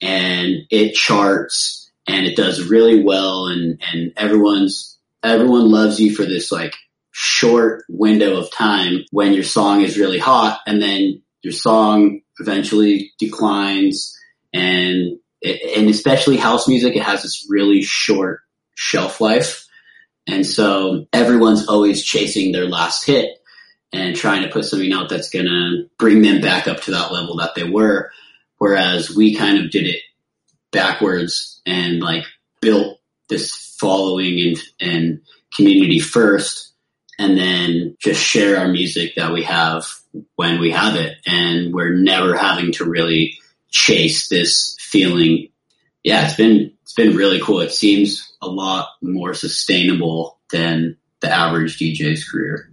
Speaker 4: and it charts and it does really well and and everyone's everyone loves you for this like short window of time when your song is really hot and then your song eventually declines and and especially house music it has this really short shelf life and so everyone's always chasing their last hit and trying to put something out that's going to bring them back up to that level that they were. Whereas we kind of did it backwards and like built this following and, and community first and then just share our music that we have when we have it. And we're never having to really chase this feeling. Yeah, it's been, it's been really cool. It seems a lot more sustainable than the average DJ's career.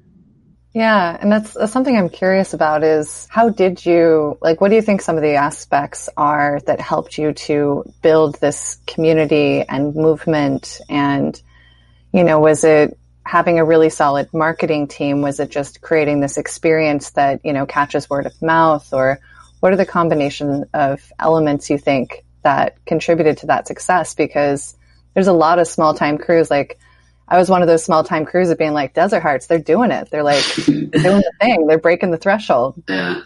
Speaker 3: Yeah, and that's, that's, something I'm curious about is how did you, like, what do you think some of the aspects are that helped you to build this community and movement? And, you know, was it having a really solid marketing team? Was it just creating this experience that, you know, catches word of mouth? Or what are the combination of elements you think that contributed to that success? Because there's a lot of small time crews like, I was one of those small time crews of being like Desert Hearts. They're doing it. They're like doing the thing. They're breaking the threshold.
Speaker 4: Yeah.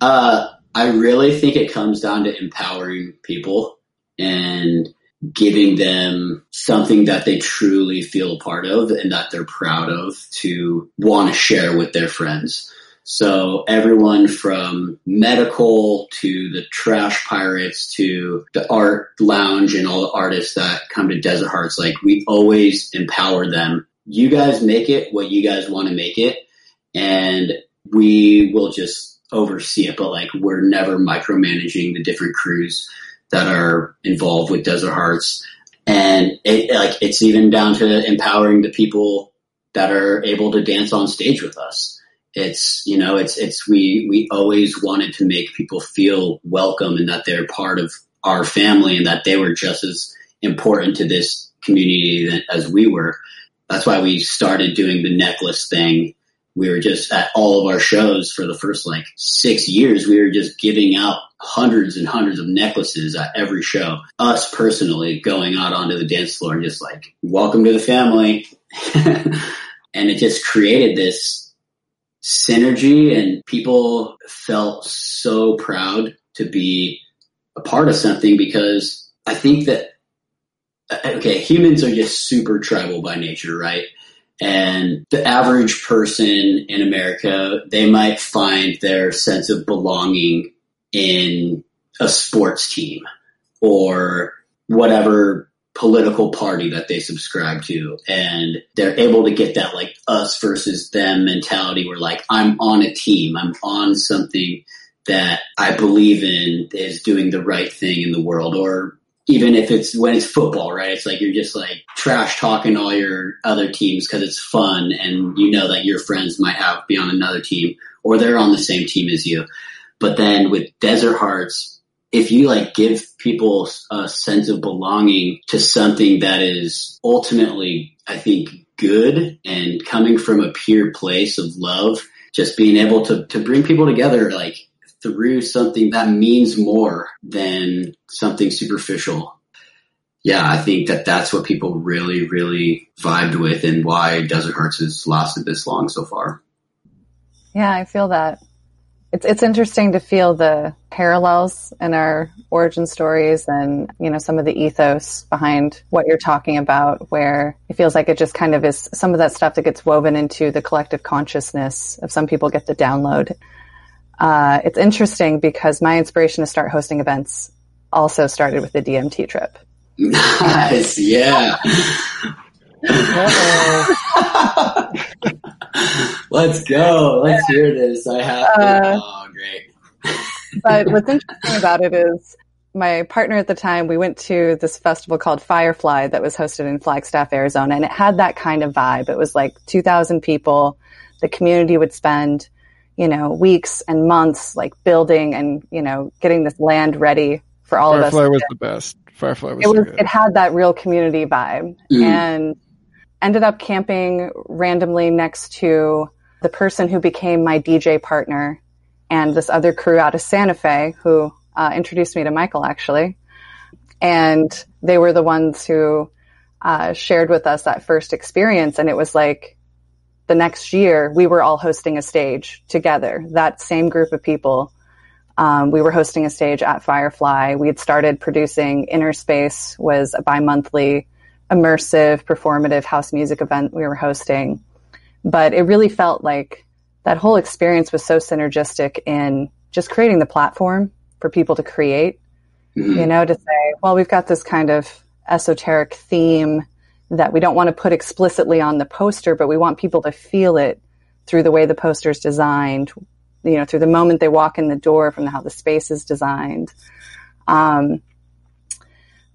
Speaker 4: Uh, I really think it comes down to empowering people and giving them something that they truly feel a part of and that they're proud of to want to share with their friends. So everyone from medical to the trash pirates to the art lounge and all the artists that come to Desert Hearts, like we always empower them. You guys make it what you guys want to make it and we will just oversee it. But like we're never micromanaging the different crews that are involved with Desert Hearts. And it like it's even down to empowering the people that are able to dance on stage with us it's you know it's it's we we always wanted to make people feel welcome and that they're part of our family and that they were just as important to this community as we were. That's why we started doing the necklace thing. We were just at all of our shows for the first like six years. We were just giving out hundreds and hundreds of necklaces at every show. Us personally going out onto the dance floor and just like welcome to the family. And it just created this synergy and people felt so proud to be a part of something because I think that okay, humans are just super tribal by nature, right? And the average person in America, they might find their sense of belonging in a sports team or whatever political party that they subscribe to and they're able to get that like us versus them mentality where like I'm on a team, I'm on something that I believe in is doing the right thing in the world or even if it's when it's football, right? It's like you're just like trash talking all your other teams because it's fun and you know that your friends might have be on another team or they're on the same team as you. But then with Desert Hearts, if you like give people a sense of belonging to something that is ultimately, I think, good and coming from a pure place of love, just being able to, to bring people together, like through something that means more than something superficial. Yeah, I think that that's what people really, really vibed with and why Desert Hearts has lasted this long so far.
Speaker 3: Yeah, I feel that it's it's interesting to feel the parallels in our origin stories and you know some of the ethos behind what you're talking about where it feels like it just kind of is some of that stuff that gets woven into the collective consciousness of some people get the download. Uh, it's interesting because my inspiration to start hosting events also started with the dmt trip.
Speaker 4: Nice yeah Let's go. Let's hear this. I have. To. Uh, oh, great.
Speaker 3: but what's interesting about it is my partner at the time, we went to this festival called Firefly that was hosted in Flagstaff, Arizona, and it had that kind of vibe. It was like 2,000 people. The community would spend, you know, weeks and months like building and, you know, getting this land ready for all
Speaker 2: Firefly
Speaker 3: of us.
Speaker 2: Firefly was the best. Firefly was.
Speaker 3: It was. It had that real community vibe, mm. and ended up camping randomly next to the person who became my DJ partner and this other crew out of Santa Fe who uh, introduced me to Michael actually. And they were the ones who uh, shared with us that first experience. And it was like the next year we were all hosting a stage together, that same group of people. Um, we were hosting a stage at Firefly. We had started producing Inner Space was a bi-monthly immersive performative house music event we were hosting. But it really felt like that whole experience was so synergistic in just creating the platform for people to create, mm-hmm. you know, to say, well, we've got this kind of esoteric theme that we don't want to put explicitly on the poster, but we want people to feel it through the way the poster is designed, you know, through the moment they walk in the door from how the space is designed. Um,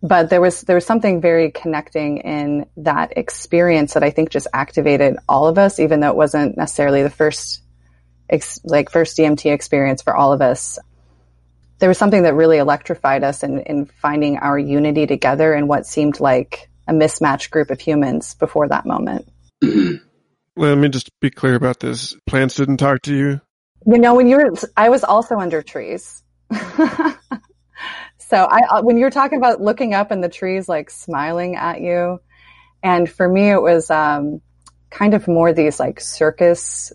Speaker 3: but there was there was something very connecting in that experience that I think just activated all of us, even though it wasn't necessarily the first ex, like first DMT experience for all of us. There was something that really electrified us in, in finding our unity together in what seemed like a mismatched group of humans before that moment.
Speaker 2: Let me just be clear about this. Plants didn't talk to you.
Speaker 3: You know, when you were, I was also under trees. So I, uh, when you're talking about looking up and the trees like smiling at you, and for me it was um, kind of more these like circus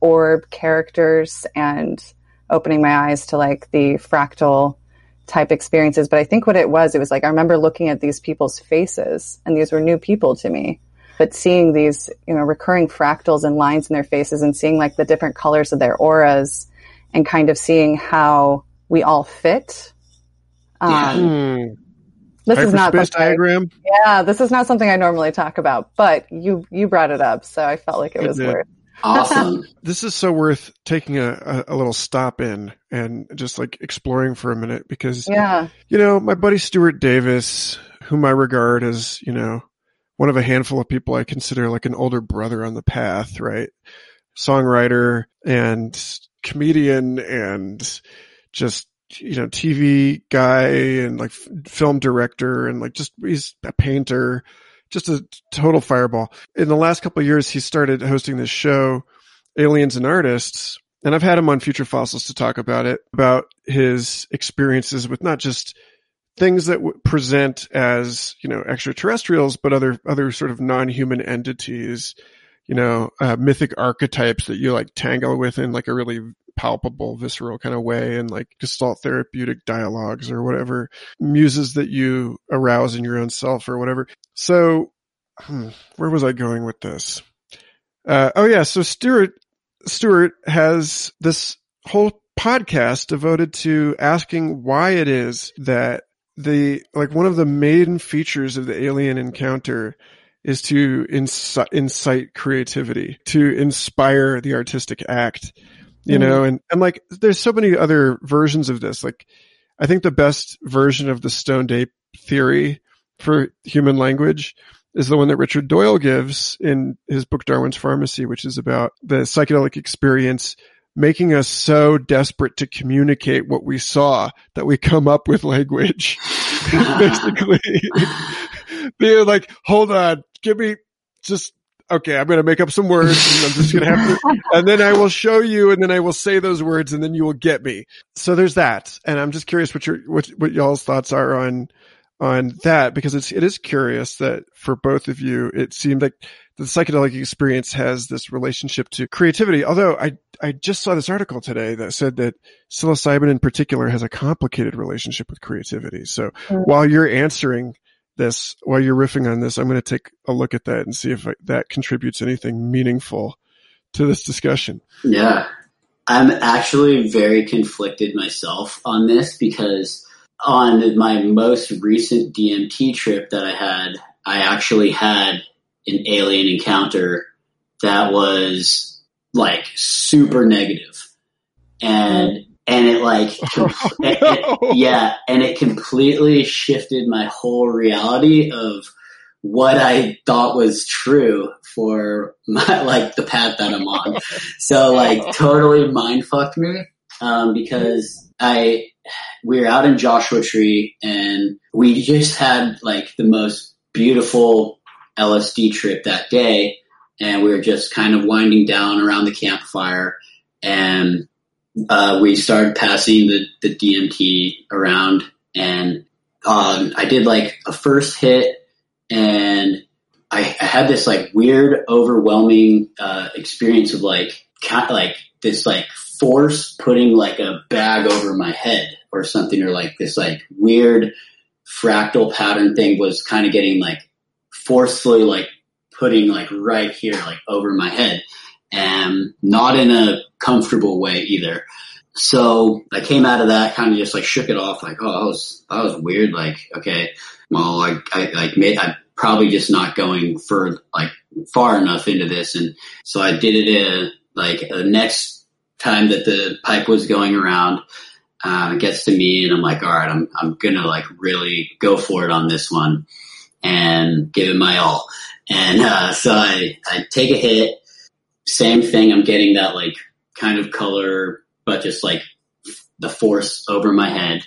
Speaker 3: orb characters and opening my eyes to like the fractal type experiences. But I think what it was, it was like I remember looking at these people's faces, and these were new people to me. But seeing these, you know, recurring fractals and lines in their faces, and seeing like the different colors of their auras, and kind of seeing how we all fit um, hmm. This is not
Speaker 2: diagram.
Speaker 3: Yeah, this is not something I normally talk about, but you you brought it up, so I felt like it was worth.
Speaker 4: Awesome.
Speaker 2: this is so worth taking a, a, a, little stop in and just like exploring for a minute because,
Speaker 3: yeah,
Speaker 2: you know, my buddy Stuart Davis, whom I regard as, you know, one of a handful of people I consider like an older brother on the path, right? Songwriter and comedian and just you know, TV guy and like film director and like just he's a painter, just a total fireball. In the last couple of years, he started hosting this show, Aliens and Artists, and I've had him on Future Fossils to talk about it, about his experiences with not just things that w- present as you know extraterrestrials, but other other sort of non-human entities, you know, uh, mythic archetypes that you like tangle with in like a really palpable, visceral kind of way and like gestalt therapeutic dialogues or whatever muses that you arouse in your own self or whatever. So, hmm, where was I going with this? Uh, oh yeah. So Stuart, Stuart has this whole podcast devoted to asking why it is that the, like one of the main features of the alien encounter is to incite, incite creativity, to inspire the artistic act you know, and, and like there's so many other versions of this. Like I think the best version of the stoned ape theory for human language is the one that Richard Doyle gives in his book Darwin's Pharmacy, which is about the psychedelic experience making us so desperate to communicate what we saw that we come up with language. Basically, being like, hold on, give me just okay, I'm going to make up some words and I'm just going to have to, and then I will show you and then I will say those words and then you will get me. So there's that. And I'm just curious what your, what, what y'all's thoughts are on, on that because it's, it is curious that for both of you, it seemed like the psychedelic experience has this relationship to creativity. Although I, I just saw this article today that said that psilocybin in particular has a complicated relationship with creativity. So mm-hmm. while you're answering this while you're riffing on this i'm going to take a look at that and see if that contributes anything meaningful to this discussion.
Speaker 4: Yeah. I'm actually very conflicted myself on this because on my most recent dmt trip that i had i actually had an alien encounter that was like super negative. And and it like com- it- it- yeah and it completely shifted my whole reality of what i thought was true for my like the path that i'm on. So like totally mind fucked me um, because i we were out in joshua tree and we just had like the most beautiful lsd trip that day. And we were just kind of winding down around the campfire. And uh, we started passing the, the DMT around and um, I did like a first hit and I, I had this like weird overwhelming uh, experience of like like this like force putting like a bag over my head or something or like this like weird fractal pattern thing was kind of getting like forcefully like putting like right here like over my head and not in a comfortable way either. So I came out of that, kind of just like shook it off, like, oh, that was that was weird. Like, okay, well, I, I like made, I'm probably just not going for like far enough into this, and so I did it. Uh, like the next time that the pipe was going around, uh, it gets to me, and I'm like, all right, I'm I'm gonna like really go for it on this one and give it my all. And uh, so I I take a hit, same thing. I'm getting that like kind of color, but just like the force over my head.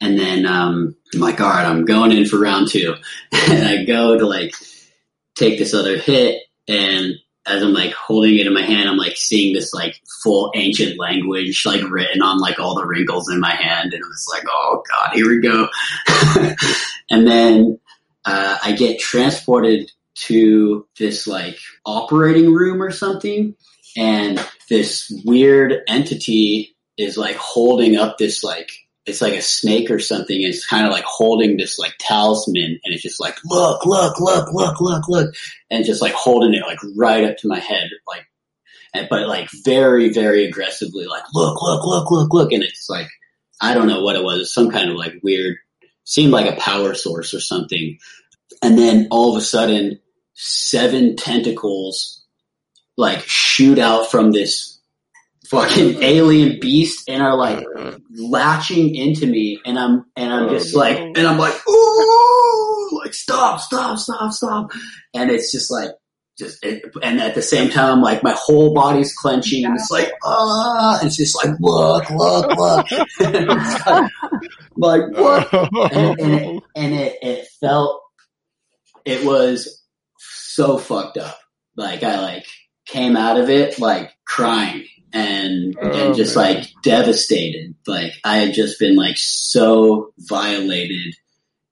Speaker 4: And then um, I'm I'm going in for round two. and I go to like take this other hit. And as I'm like holding it in my hand, I'm like seeing this like full ancient language like written on like all the wrinkles in my hand. And it was like, oh God, here we go. and then uh, I get transported to this like operating room or something and this weird entity is like holding up this like it's like a snake or something it's kind of like holding this like talisman and it's just like look look look look look look and just like holding it like right up to my head like and, but like very very aggressively like look look look look look and it's like i don't know what it was some kind of like weird seemed like a power source or something. And then all of a sudden seven tentacles like shoot out from this fucking alien beast and are like latching into me and I'm and I'm just like and I'm like ooh like stop stop stop stop. And it's just like just it, and at the same time like my whole body's clenching and it's like ah it's just like look look look. Like, like, what? And, and, it, and it, it felt it was so fucked up like I like came out of it like crying and
Speaker 2: Oh,
Speaker 4: and just
Speaker 2: man.
Speaker 4: like devastated. Like I had just been like so violated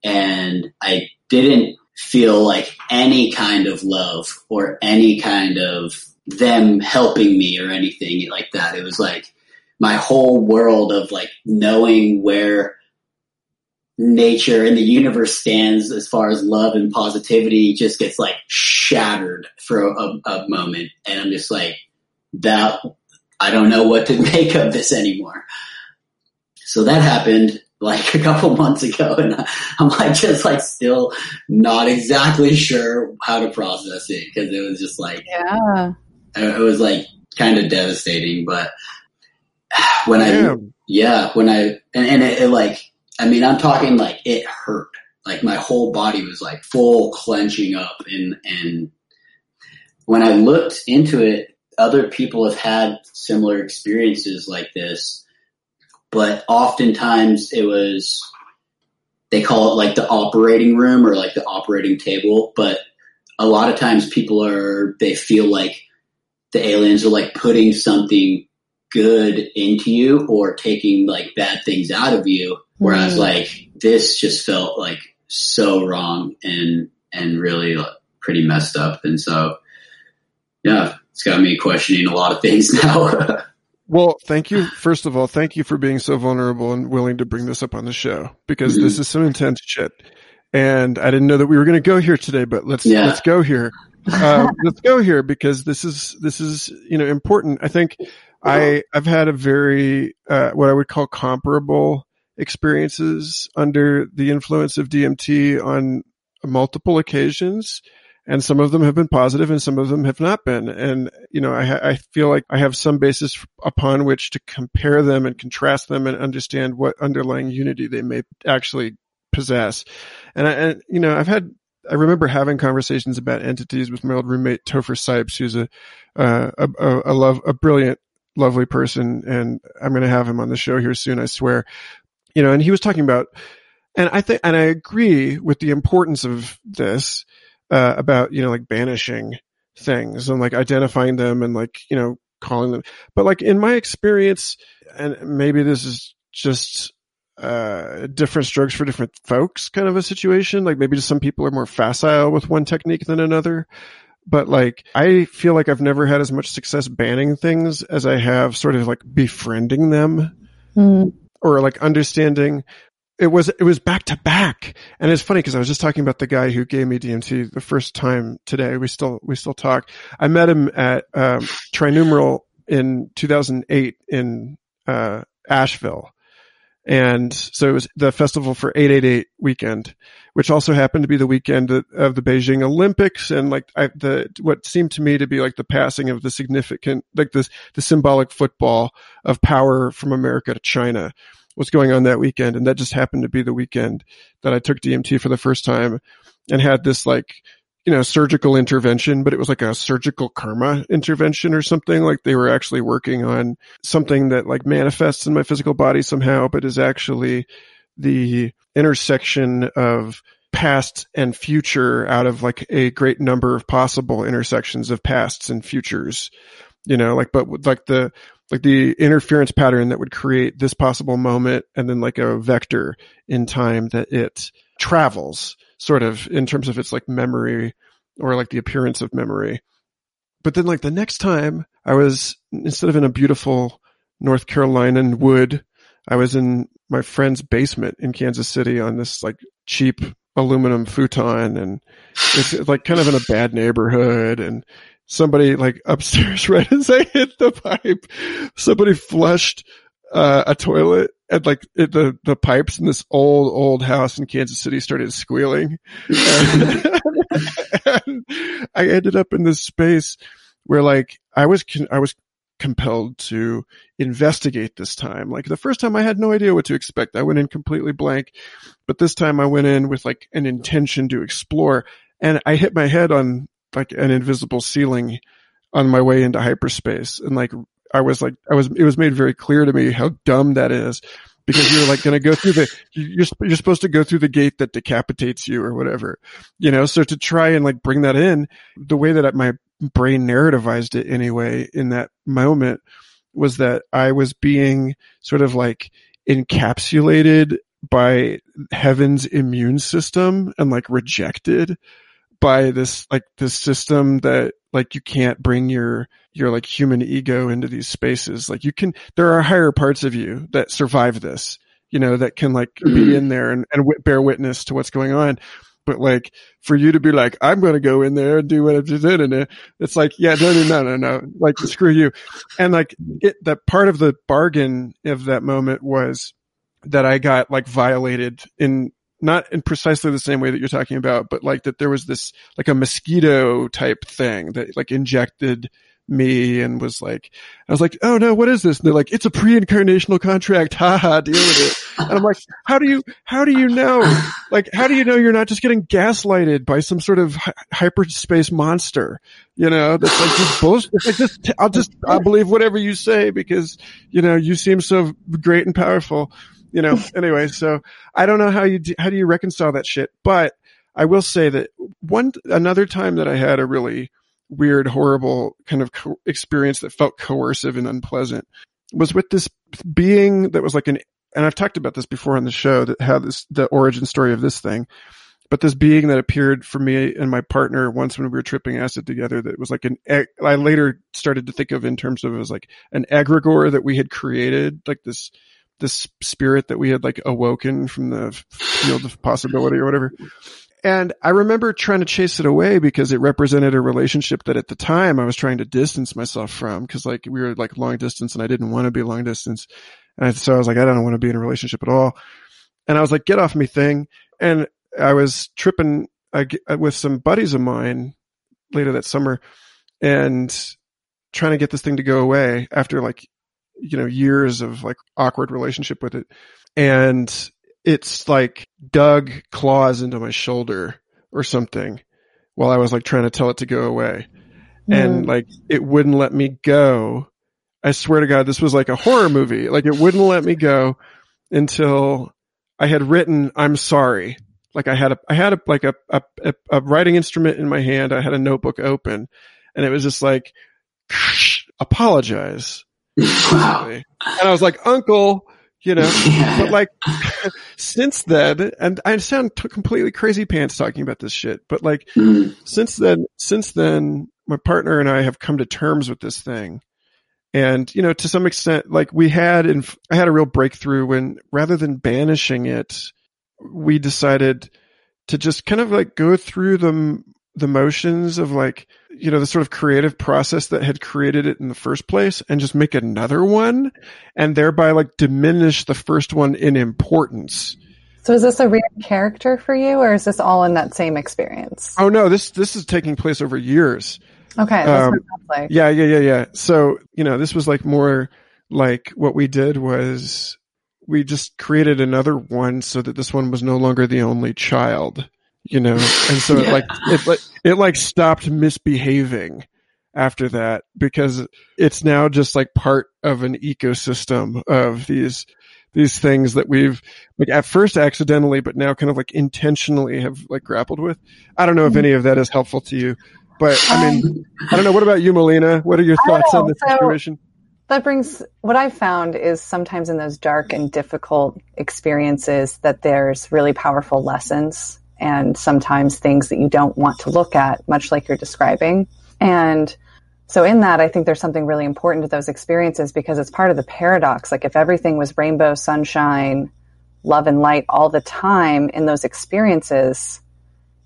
Speaker 4: and I didn't feel like any kind of love or any kind of them helping me or anything like that. It was like my whole world of like knowing where nature and the universe stands as far as love and positivity just gets like shattered for a, a moment. And I'm just like, that, I don't know what to make of this anymore. So that happened like a couple months ago and I'm like just like still not exactly sure how to process it because it was just like,
Speaker 3: Yeah.
Speaker 4: it was like kind of devastating, but when I, yeah, when I and, and it, it like I mean I'm talking like it hurt. Like my whole body was like full clenching up and and when I looked into it, other people have had similar experiences like this, but oftentimes it was they call it like the operating room or like the operating table, but a lot of times people are they feel like the aliens are like putting something good into you or taking like bad things out of you. Whereas
Speaker 3: Mm.
Speaker 4: like this just felt like so wrong and and really like, pretty messed up. And so yeah, it's got me questioning a lot of things now.
Speaker 2: Well, thank you. First of all, thank you for being so vulnerable and willing to bring this up on the show because
Speaker 4: Mhm.
Speaker 2: this is some intense shit. And I didn't know that we were going to go here today, but let's
Speaker 4: Yeah.
Speaker 2: let's go here. Um, let's go here because this is this is you know important. I think I I've had a very uh, what I would call comparable experiences under the influence of DMT on multiple occasions, and some of them have been positive and some of them have not been. And, you know, I, I feel like I have some basis upon which to compare them and contrast them and understand what underlying unity they may actually possess. And I, and, you know, I've had, I remember having conversations about entities with my old roommate Topher Sipes, who's a, uh, a, a, a love, a brilliant, lovely person. And I'm going to have him on the show here soon, I swear. You know, and he was talking about, and I think, and I agree with the importance of this, uh, about, you know, like banishing things and like identifying them and like, you know, calling them. But like in my experience, and maybe this is just, uh, different strokes for different folks kind of a situation. Like maybe just some people are more facile with one technique than another. But like, I feel like I've never had as much success banning things as I have sort of like befriending them. Mm. Or like understanding it was it was back to back, and it's funny because I was just talking about the guy who gave me DMT the first time today. We still we still talk. I met him at um, Trinumeral in 2008 in uh, Asheville, and so it was the festival for 888 weekend, which also happened to be the weekend of the Beijing Olympics, and like I, the what seemed to me to be like the passing of the significant like this the symbolic football of power from America to China was going on that weekend. And that just happened to be the weekend that I took DMT for the first time and had this like, you know, surgical intervention, but it was like a surgical karma intervention or something. Like they were actually working on something that like manifests in my physical body somehow, but is actually the intersection of past and future out of like a great number of possible intersections of pasts and futures you know like but like the like the interference pattern that would create this possible moment and then like a vector in time that it travels sort of in terms of its like memory or like the appearance of memory. But then like the next time I was instead of in a beautiful North Carolinian wood, I was in my friend's basement in Kansas City on this like cheap aluminum futon and it's like kind of in a bad neighborhood and somebody like upstairs right as I hit the pipe, somebody flushed uh, a toilet and like the the pipes in this old old house in Kansas City started squealing. and, and I ended up in this space where like I was I was compelled to investigate this time. Like the first time I had no idea what to expect. I went in completely blank, but this time I went in with like an intention to explore and I hit my head on like an invisible ceiling on my way into hyperspace. And like, I was like, I was, it was made very clear to me how dumb that is because you're like going to go through the, you're, you're supposed to go through the gate that decapitates you or whatever, you know? So to try and like bring that in, the way that my brain narrativized it anyway in that moment was that I was being sort of like encapsulated by heaven's immune system and like rejected by this like this system that like you can't bring your your like human ego into these spaces. Like you can there are higher parts of you that survive this you know that can like be mm-hmm. in there and, and w- bear witness to what's going on. But like for you to be like i'm going to go in there and do what i'm doing it's like yeah no no no no no. Like screw you. And like it that part of the bargain of that moment was that i got like violated in not in precisely the same way that you're talking about, but like that there was this like a mosquito type thing that like injected me and was like, I was like, oh no, what is this? And they're like, it's a pre-incarnational contract. Ha ha, deal with it. And I'm like, how do you, how do you know? Like, how do you know you're not just getting gaslighted by some sort of hi- hyperspace monster? You know, that's like just bullshit. Like just, I'll just, I'll believe whatever you say because, you know, you seem so great and powerful you know, anyway, so I don't know how you, do, how do you reconcile that shit? But I will say that one, another time that I had a really weird, horrible kind of co- experience that felt coercive and unpleasant was with this being that was like an, and I've talked about this before on the show that had this, the origin story of this thing, but this being that appeared for me and my partner once when we were tripping acid together that was like an i later started to think of in terms of as like an egregore that we had created like this this spirit that we had like awoken from the field of possibility or whatever. And I remember trying to chase it away because it represented a relationship that at the time I was trying to distance myself from because like we were like long distance and I didn't want to be long distance. And so I was like, I don't want to be in a relationship at all. And I was like, get off me thing. And I was tripping uh, with some buddies of mine later that summer and trying to get this thing to go away after like, you know, years of like awkward relationship with it. And it's like dug claws into my shoulder or something while I was like trying to tell it to go away. And like it wouldn't let me go. I swear to God, this was like a horror movie. Like it wouldn't let me go until I had written, I'm sorry. Like I had a, I had a, like a, a, a writing instrument in my hand. I had a notebook open and it was just like, apologize.
Speaker 4: Wow.
Speaker 2: And I was like, uncle, you know,
Speaker 4: Yeah.
Speaker 2: but like since then, and I sound t- completely crazy pants talking about this shit, but like
Speaker 4: Mm.
Speaker 2: since then, since then, my partner and I have come to terms with this thing. And, you know, to some extent, like we had, in, I had a real breakthrough when rather than banishing it, we decided to just kind of like go through the, the motions of like, you know, the sort of creative process that had created it in the first place and just make another one and thereby like diminish the first one in importance.
Speaker 3: So is this a real character for you, or is this all in that same experience?
Speaker 2: Oh no, this, this is taking place over years.
Speaker 3: Okay,
Speaker 2: Um,
Speaker 3: what it sounds like.
Speaker 2: Yeah, yeah, yeah, yeah. So, you know, this was like more like what we did was we just created another one so that this one was no longer the only child, you know, and so it like, it like, it like stopped misbehaving after that because it's now just like part of an ecosystem of these, these things that we've like at first accidentally, but now kind of like intentionally have like grappled with. I don't know if any of that is helpful to you, but I mean, um, I don't know. What about you, Melina? What are your
Speaker 3: I
Speaker 2: thoughts on this
Speaker 3: So-
Speaker 2: situation?
Speaker 3: That brings what I've found is sometimes in those dark and difficult experiences that there's really powerful lessons and sometimes things that you don't want to look at, much like you're describing. And so in that, I think there's something really important to those experiences because it's part of the paradox. Like if everything was rainbow, sunshine, love and light all the time in those experiences,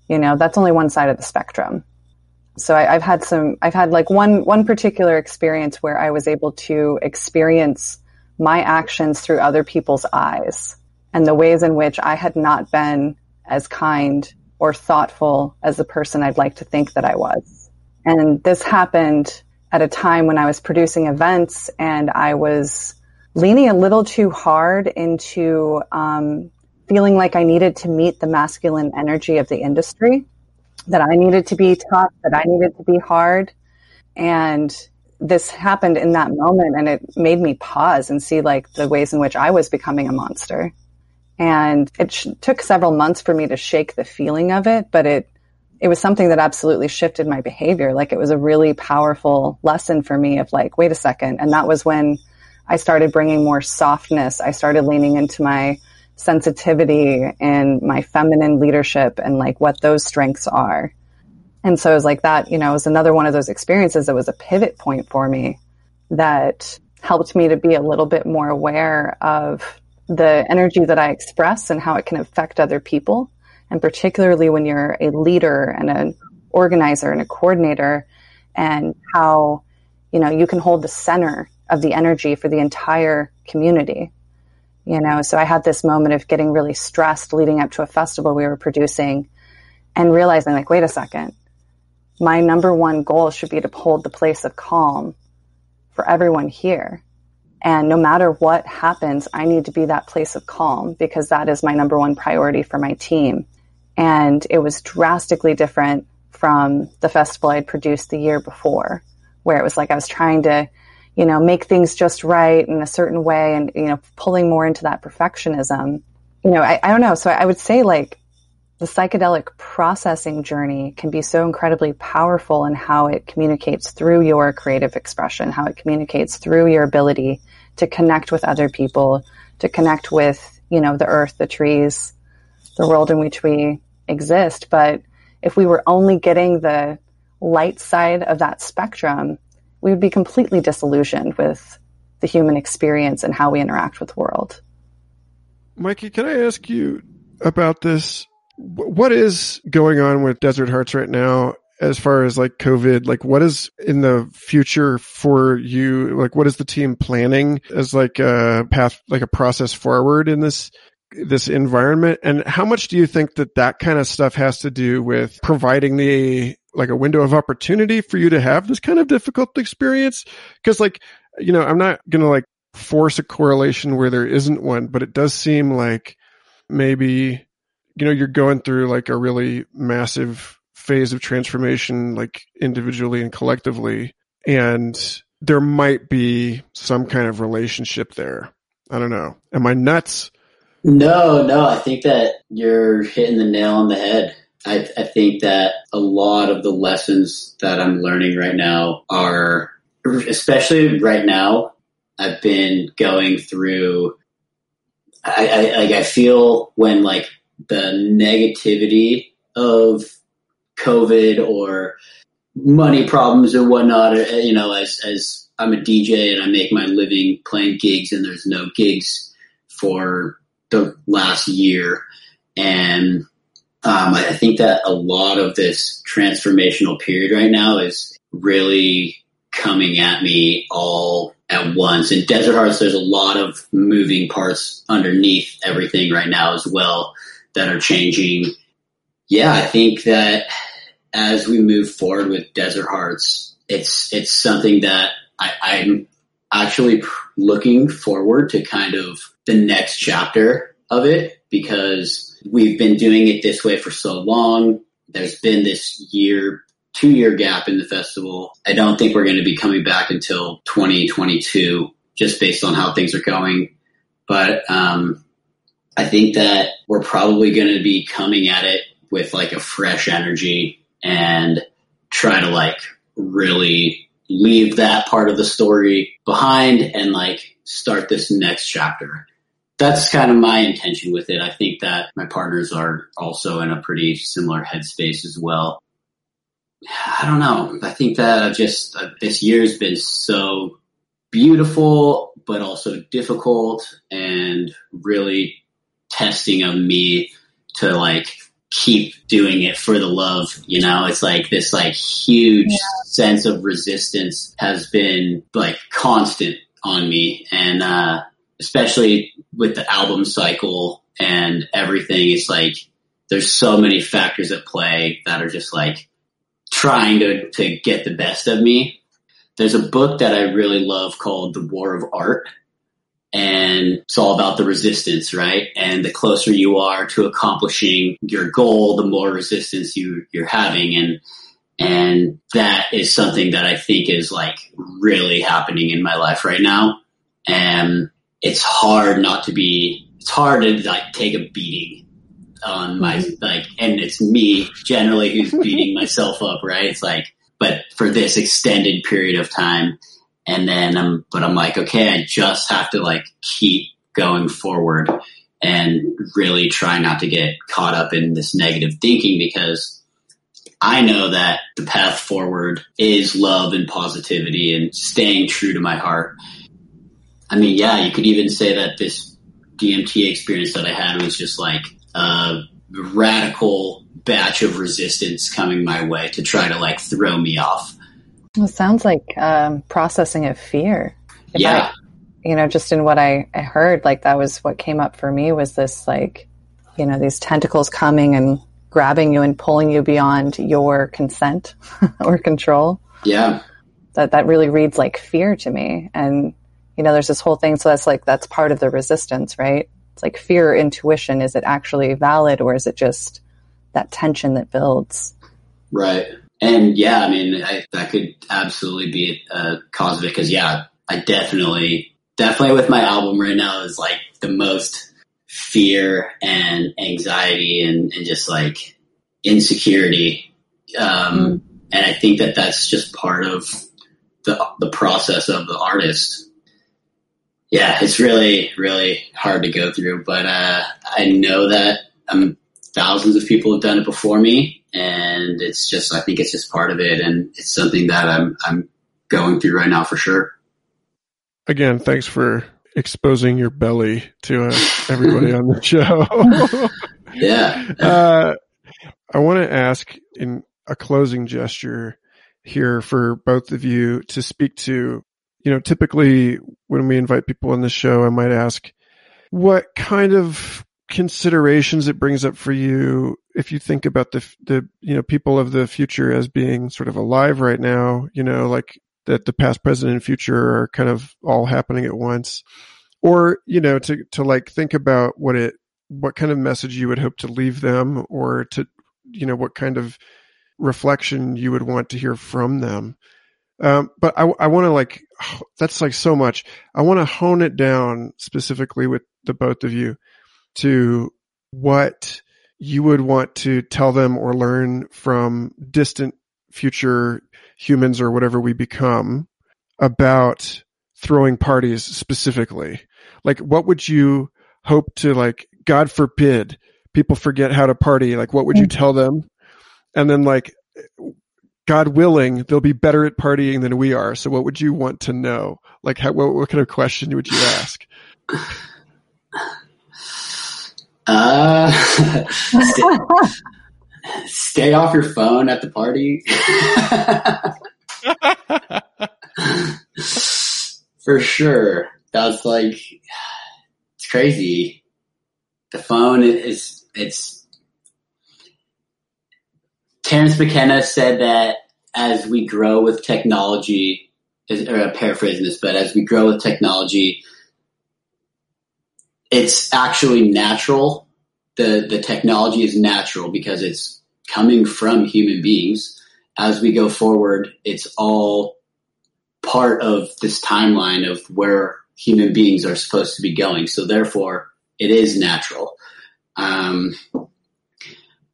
Speaker 3: you know, that's only one side of the spectrum so I, I've had some i've had like one one particular experience where i was able to experience my actions through other people's eyes and the ways in which i had not been as kind or thoughtful as the person i'd like to think that i was and this happened at a time when i was producing events and i was leaning a little too hard into um, feeling like i needed to meet the masculine energy of the industry that I needed to be tough, that I needed to be hard. And this happened in that moment and it made me pause and see like the ways in which I was becoming a monster. And it sh- took several months for me to shake the feeling of it, but it, it was something that absolutely shifted my behavior. Like it was a really powerful lesson for me of like, wait a second. And that was when I started bringing more softness. I started leaning into my sensitivity and my feminine leadership and like what those strengths are. And so it was like that, you know, it was another one of those experiences that was a pivot point for me that helped me to be a little bit more aware of the energy that I express and how it can affect other people. And particularly when you're a leader and an organizer and a coordinator and how, you know, you can hold the center of the energy for the entire community you know. So i had this moment of getting really stressed leading up to a festival we were producing and realizing like wait a second. My number one goal should be to hold the place of calm for everyone here and no matter what happens i need to be that place of calm because that is my number one priority for my team and it was drastically different from the festival i'd produced the year before where it was like i was trying to you know, make things just right in a certain way and, you know, pulling more into that perfectionism. You know, I, I don't know. So I would say like the psychedelic processing journey can be so incredibly powerful in how it communicates through your creative expression, how it communicates through your ability to connect with other people, to connect with, you know, the earth, the trees, the world in which we exist. But if we were only getting the light side of that spectrum, we would be completely disillusioned with the human experience and how we interact with the world.
Speaker 2: Mikey, can I ask you about this? Wh- What is going on with Desert Hearts right now as far as like COVID? Like what is in the future for you? Like what is the team planning as like a path, like a process forward in this
Speaker 5: this environment and how much do you think that that kind of stuff has to do with providing the like a window of opportunity for you to have this kind of difficult experience because like you know i'm not going to like force a correlation where there isn't one but it does seem like maybe you know you're going through like a really massive phase of transformation like individually and collectively and there might be some kind of relationship there i don't know am i nuts
Speaker 4: no, no, I think that you're hitting the nail on the head. I, I think that a lot of the lessons that I'm learning right now are, especially right now, I've been going through. I, I like I feel when like the negativity of COVID or money problems or whatnot. Uh, you know, as as I'm a DJ and I make my living playing gigs, and there's no gigs for the last year. And um, I think that a lot of this transformational period right now is really coming at me all at once. In Desert Hearts, there's a lot of moving parts underneath everything right now as well that are changing. Yeah, I think that as we move forward with Desert Hearts, it's it's something that I, I'm actually looking forward to kind of the next chapter of it because we've been doing it this way for so long. There's been this year, two year gap in the festival. I don't think we're going to be coming back until 2022 just based on how things are going. But um, I think that we're probably going to be coming at it with like a fresh energy and try to like really leave that part of the story behind and like start this next chapter. That's kind of my intention with it. I think that my partners are also in a pretty similar headspace as well. I don't know. I think that I've just uh, this year's been so beautiful, but also difficult and really testing of me to like keep doing it for the love. You know, it's like this like huge yeah. sense of resistance has been like constant on me. And, uh, especially with the album cycle and everything, it's like there's so many factors at play that are just like trying to, to get the best of me. There's a book that I really love called The War of Art and it's all about the resistance, right? And the closer you are to accomplishing your goal, the more resistance you, you're having. And, and that is something that I think is like really happening in my life right now. And it's hard not to be, it's hard to like take a beating on my, mm-hmm. like, and it's me generally who's beating myself up, right? It's like, but for this extended period of time, and then I'm, but I'm like, okay, I just have to like keep going forward and really try not to get caught up in this negative thinking because I know that the path forward is love and positivity and staying true to my heart. I mean, yeah, you could even say that this DMT experience that I had was just like a radical batch of resistance coming my way to try to like throw me off.
Speaker 3: It sounds like um, processing of fear.
Speaker 4: If yeah.
Speaker 3: I, you know, just in what I, I heard, like that was what came up for me was this like, you know, these tentacles coming and grabbing you and pulling you beyond your consent or control.
Speaker 4: Yeah.
Speaker 3: That that really reads like fear to me. And, you know, there's this whole thing. So that's like, that's part of the resistance, right? It's like fear intuition. Is it actually valid or is it just that tension that builds?
Speaker 4: Right. And yeah, I mean, I, that could absolutely be a cause of it because yeah, I definitely, definitely with my album right now is like the most fear and anxiety and, and just like insecurity. Um, mm. and I think that that's just part of the, the process of the artist. Yeah, it's really, really hard to go through, but, uh, I know that um, thousands of people have done it before me and it's just I think it's just part of it, and it's something that I'm I'm going through right now for sure.
Speaker 5: Again, thanks for exposing your belly to uh, everybody on the show.
Speaker 4: yeah.
Speaker 5: Uh, I want to ask in a closing gesture here for both of you to speak to. You know, typically when we invite people on the show, I might ask, what kind of
Speaker 2: considerations it brings up for you if you think about the the you know people of the future as being sort of alive right now you know like that the past present and future are kind of all happening at once. Or you know to to like think about what it what kind of message you would hope to leave them or to you know what kind of reflection you would want to hear from them. Um, but I, I want to like, that's like so much. I want to hone it down specifically with the both of you to what you would want to tell them or learn from distant future humans or whatever we become about throwing parties specifically. Like, what would you hope to like, God forbid people forget how to party? Like, what would you mm. tell them? And then like, God willing, they'll be better at partying than we are. So what would you want to know? Like, how, what, what kind of question would you ask?
Speaker 4: Uh, stay, stay off your phone at the party. For sure. That's like, it's crazy. The phone is, it's, Terence McKenna said that as we grow with technology, or I'm paraphrasing this, but as we grow with technology, it's actually natural. The, the technology is natural because it's coming from human beings. As we go forward, it's all part of this timeline of where human beings are supposed to be going. So therefore, it is natural. Um,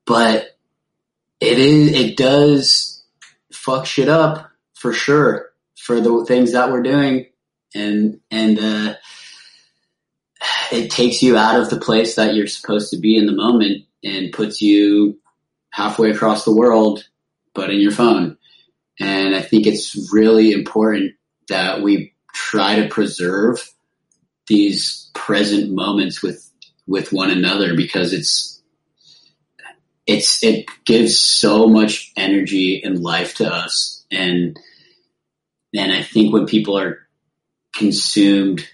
Speaker 4: but it is it does fuck shit up for sure for the things that we're doing and and uh, it takes you out of the place that you're supposed to be in the moment and puts you halfway across the world but in your phone. And i think it's really important that we try to preserve these present moments with with one another because it's it's it gives so much energy and life to us. And and I think when people are consumed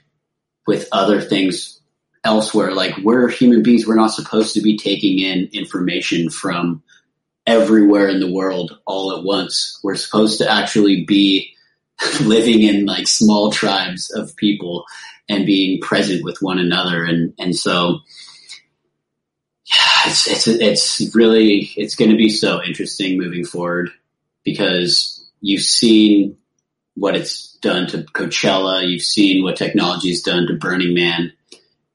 Speaker 4: with other things elsewhere like we're human beings we're not supposed to be taking in information from everywhere in the world all at once. We're supposed to actually be living in like small tribes of people and being present with one another. And and so yeah, it's it's it's really it's going to be so interesting moving forward because you've seen what it's done to Coachella, you've seen what technology's done to Burning Man,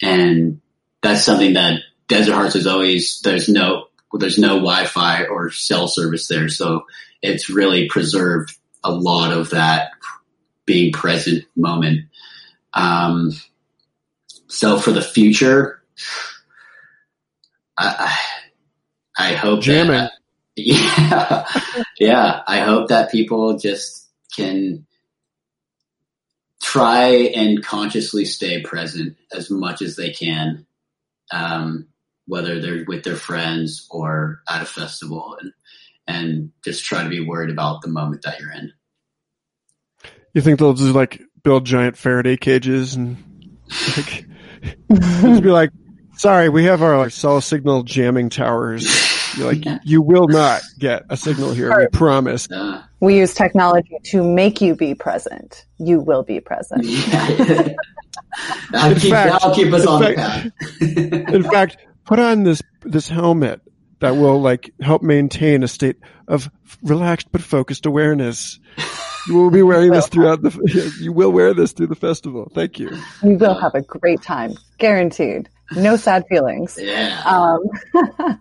Speaker 4: and that's something that Desert Hearts is always there's no there's no Wi-Fi or cell service there, so it's really preserved a lot of that being present moment. Um, so for the future, I, I hope
Speaker 2: jamming.
Speaker 4: That, yeah, yeah. I hope that people just can try and consciously stay present as much as they can, um, whether they're with their friends or at a festival, and and just try to be worried about the moment that you're in.
Speaker 2: You think they'll just like build giant Faraday cages and like just be like, Sorry, we have our like, cell signal jamming towers. You're like, you will not get a signal here. We promise.
Speaker 3: We use technology to make you be present. You will be present.
Speaker 4: that'll, keep, fact, that'll keep us on fact, the
Speaker 2: path. in fact, put on this this helmet that will like help maintain a state of relaxed but focused awareness. You will be wearing this throughout the. You will wear this through the festival. Thank you.
Speaker 3: You will have a great time, guaranteed no sad feelings.
Speaker 4: Yeah.
Speaker 3: Um,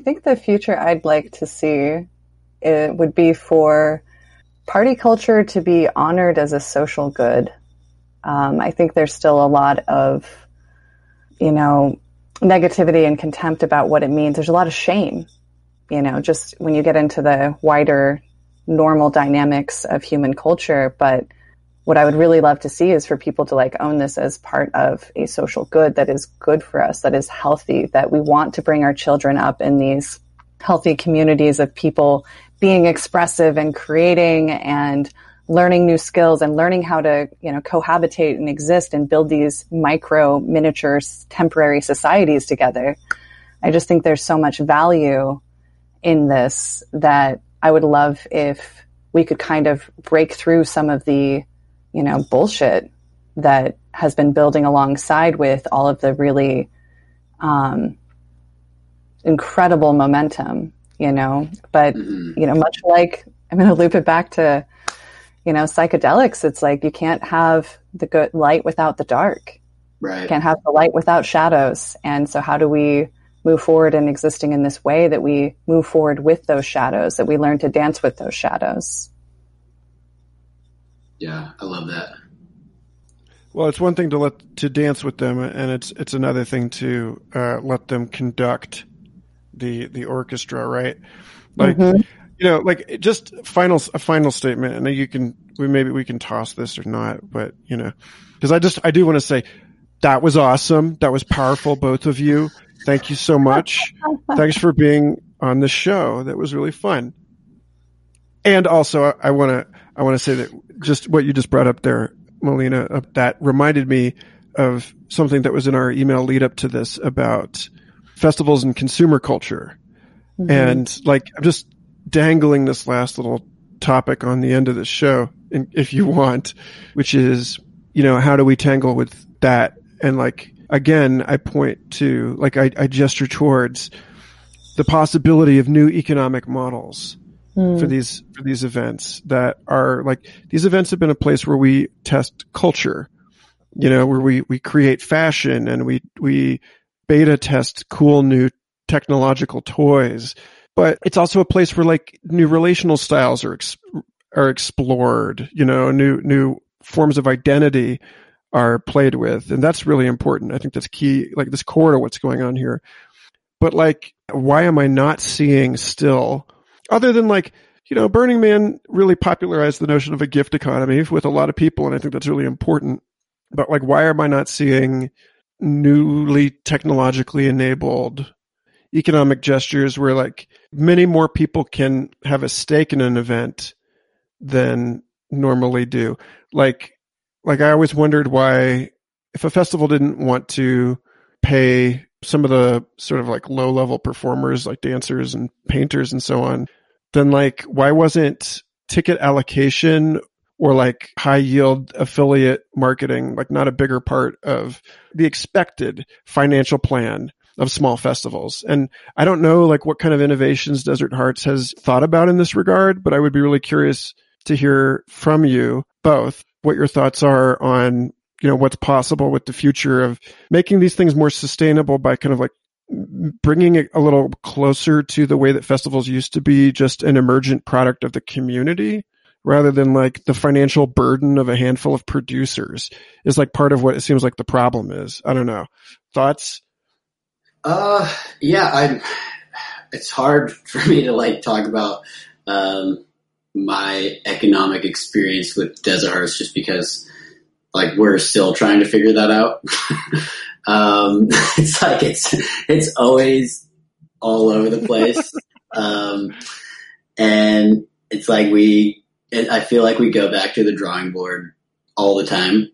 Speaker 3: I think the future I'd like to see it would be for party culture to be honored as a social good. Um, I think there's still a lot of, you know, negativity and contempt about what it means. There's a lot of shame, you know, just when you get into the wider normal dynamics of human culture. But what I would really love to see is for people to like own this as part of a social good that is good for us, that is healthy, that we want to bring our children up in these healthy communities of people being expressive and creating and learning new skills and learning how to, you know, cohabitate and exist and build these micro miniature temporary societies together. I just think there's so much value in this that I would love if we could kind of break through some of the, you know, bullshit that has been building alongside with all of the really um, incredible momentum, you know. But mm-hmm. you know, much like I'm going to loop it back to, you know, psychedelics. It's like you can't have the good light without the dark.
Speaker 4: Right.
Speaker 3: You can't have the light without shadows. And so, how do we move forward in existing in this way that we move forward with those shadows, that we learn to dance with those shadows?
Speaker 4: Yeah, I love that.
Speaker 2: Well, it's one thing to let to dance with them, and it's it's another thing to uh, let them conduct the the orchestra, right? Like, mm-hmm. you know, like just final a final statement, and you can we maybe we can toss this or not, but you know, because I just I do want to say that was awesome, that was powerful, both of you. Thank you so much. Thanks for being on the show. That was really fun. And also, I want to I want to say that just what you just brought up there Melina, uh, that reminded me of something that was in our email lead up to this about festivals and consumer culture. Mm-hmm. And like, I'm just dangling this last little topic on the end of the show, if you want, which is, you know, how do we tangle with that? And like, again, I point to, like, I, I gesture towards the possibility of new economic models mm. for these for these events that are like these events have been a place where we test culture you know where we we create fashion and we we beta test cool new technological toys. But it's also a place where like new relational styles are ex- are explored you know new new forms of identity are played with. And that's really important. I think that's key like this core to what's going on here. But like why am i not seeing still other than like, you know, Burning Man really popularized the notion of a gift economy with a lot of people, and I think that's really important. But like, why am I not seeing newly technologically enabled economic gestures where like many more people can have a stake in an event than normally do? Like, like I always wondered why if a festival didn't want to pay some of the sort of like low level performers like dancers and painters and so on then like why wasn't ticket allocation or like high yield affiliate marketing like not a bigger part of the expected financial plan of small festivals. And I don't know like what kind of innovations Desert Hearts has thought about in this regard, but I would be really curious to hear from you both what your thoughts are on you know what's possible with the future of making these things more sustainable by kind of like bringing it a little closer to the way that festivals used to be just an emergent product of the community rather than like the financial burden of a handful of producers is like part of what it seems like the problem is. I don't know. Thoughts?
Speaker 4: Uh, yeah, I, it's hard for me to like talk about, um, my economic experience with Desert Hearts just because like we're still trying to figure that out. Um, it's like it's it's always all over the place, um, and it's like we. It, I feel like we go back to the drawing board all the time.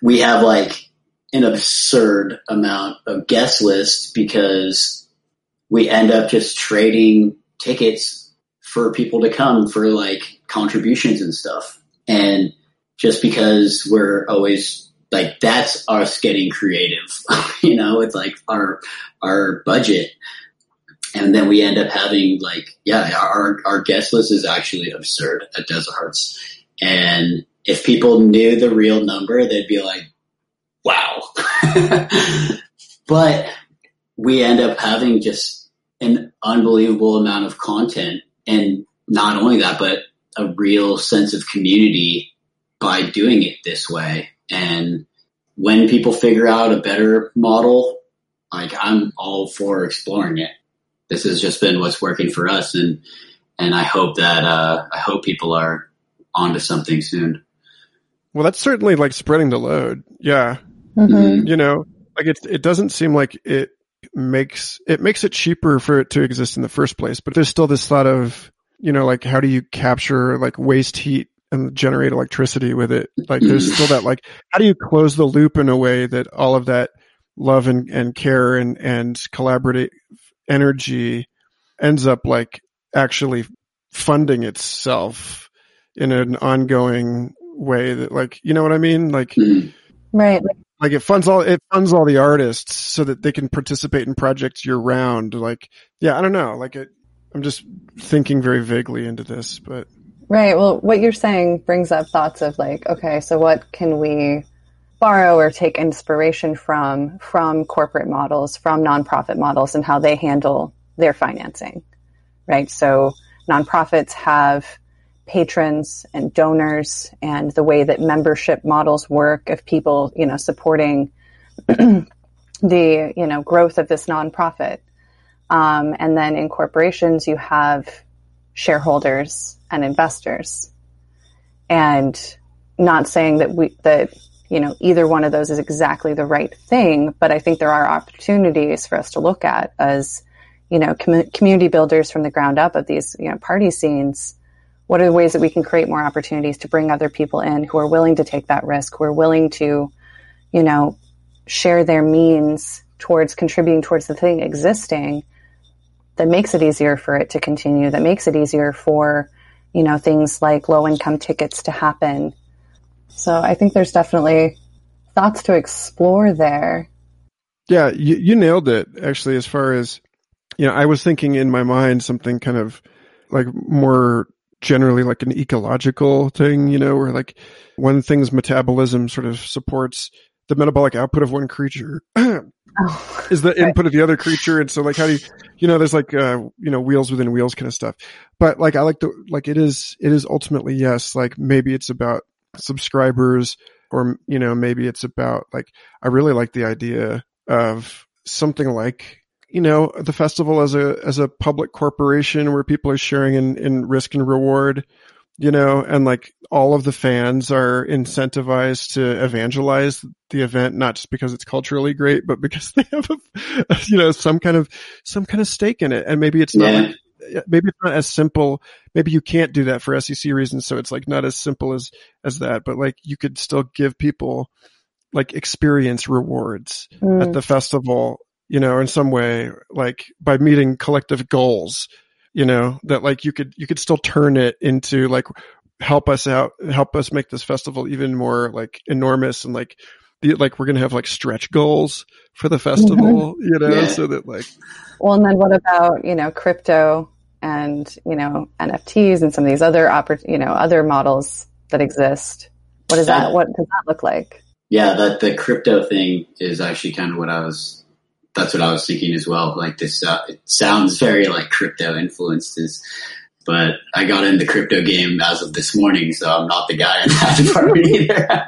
Speaker 4: We have like an absurd amount of guest list because we end up just trading tickets for people to come for like contributions and stuff. And just because we're always like that's us getting creative. you know, with like our our budget. And then we end up having like, yeah, our our guest list is actually absurd at Desert Hearts. And if people knew the real number, they'd be like, wow. but we end up having just an unbelievable amount of content and not only that, but a real sense of community by doing it this way. And when people figure out a better model, like I'm all for exploring it. This has just been what's working for us, and and I hope that uh, I hope people are onto something soon.
Speaker 2: Well, that's certainly like spreading the load. Yeah, mm-hmm. you know, like it it doesn't seem like it makes it makes it cheaper for it to exist in the first place, but there's still this thought of you know like how do you capture like waste heat and generate electricity with it. Like there's still that like, how do you close the loop in a way that all of that love and, and care and, and collaborative energy ends up like actually funding itself in an ongoing way that like, you know what I mean? Like,
Speaker 3: right.
Speaker 2: like it funds all, it funds all the artists so that they can participate in projects year round. Like, yeah, I don't know. Like it, I'm just thinking very vaguely into this, but.
Speaker 3: Right. Well, what you're saying brings up thoughts of like, okay, so what can we borrow or take inspiration from from corporate models, from nonprofit models, and how they handle their financing, right? So nonprofits have patrons and donors, and the way that membership models work of people, you know, supporting the you know growth of this nonprofit. Um, and then in corporations, you have shareholders and investors, and not saying that we that you know, either one of those is exactly the right thing, but I think there are opportunities for us to look at as, you know, com- community builders from the ground up of these, you know, party scenes. What are the ways that we can create more opportunities to bring other people in who are willing to take that risk, who are willing to, you know, share their means towards contributing towards the thing existing that makes it easier for it to continue, that makes it easier for, you know, things like low income tickets to happen so I think there's definitely thoughts to explore there.
Speaker 2: Yeah, you, you nailed it actually, as far as, you know, I was thinking in my mind something kind of like more generally like an ecological thing, you know, where like one thing's metabolism sort of supports the metabolic output of one creature oh, is the input of the other creature. And so like, how do you, you know, there's like, uh, you know, wheels within wheels kind of stuff. But like, I like the, like it is, it is ultimately, yes, like maybe it's about subscribers or you know maybe it's about like i really like the idea of something like you know the festival as a as a public corporation where people are sharing in, in risk and reward you know and like all of the fans are incentivized to evangelize the event not just because it's culturally great but because they have a you know some kind of some kind of stake in it and maybe it's not yeah. like maybe it's not as simple. Maybe you can't do that for SEC reasons. So it's like not as simple as, as that, but like you could still give people like experience rewards mm. at the festival, you know, in some way, like by meeting collective goals, you know, that like you could, you could still turn it into like, help us out, help us make this festival even more like enormous and like, the, like we're going to have like stretch goals for the festival, mm-hmm. you know, yeah. so that like.
Speaker 3: Well, and then what about, you know, crypto and you know NFTs and some of these other oppor- you know other models that exist. What does that, that what does that look like?
Speaker 4: Yeah, that the crypto thing is actually kind of what I was. That's what I was thinking as well. Like this, uh, it sounds very like crypto influences, but I got in the crypto game as of this morning, so I'm not the guy in that department either.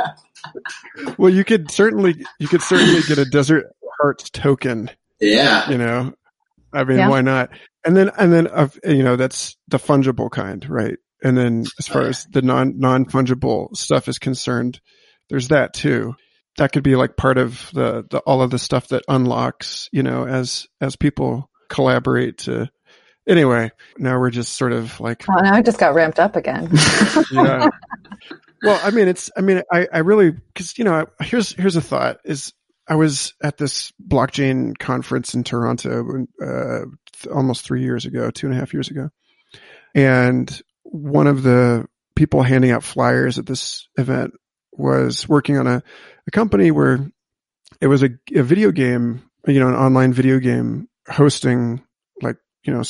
Speaker 2: well, you could certainly you could certainly get a Desert Hearts token.
Speaker 4: Yeah,
Speaker 2: you know, I mean, yeah. why not? And then, and then, uh, you know, that's the fungible kind, right? And then as far as the non, non fungible stuff is concerned, there's that too. That could be like part of the, the, all of the stuff that unlocks, you know, as, as people collaborate to, anyway, now we're just sort of like.
Speaker 3: Oh, now I just got ramped up again.
Speaker 2: yeah. Well, I mean, it's, I mean, I, I really, cause, you know, here's, here's a thought is I was at this blockchain conference in Toronto uh, almost three years ago, two and a half years ago, and one of the people handing out flyers at this event was working on a, a company where it was a, a video game, you know, an online video game hosting, like you know,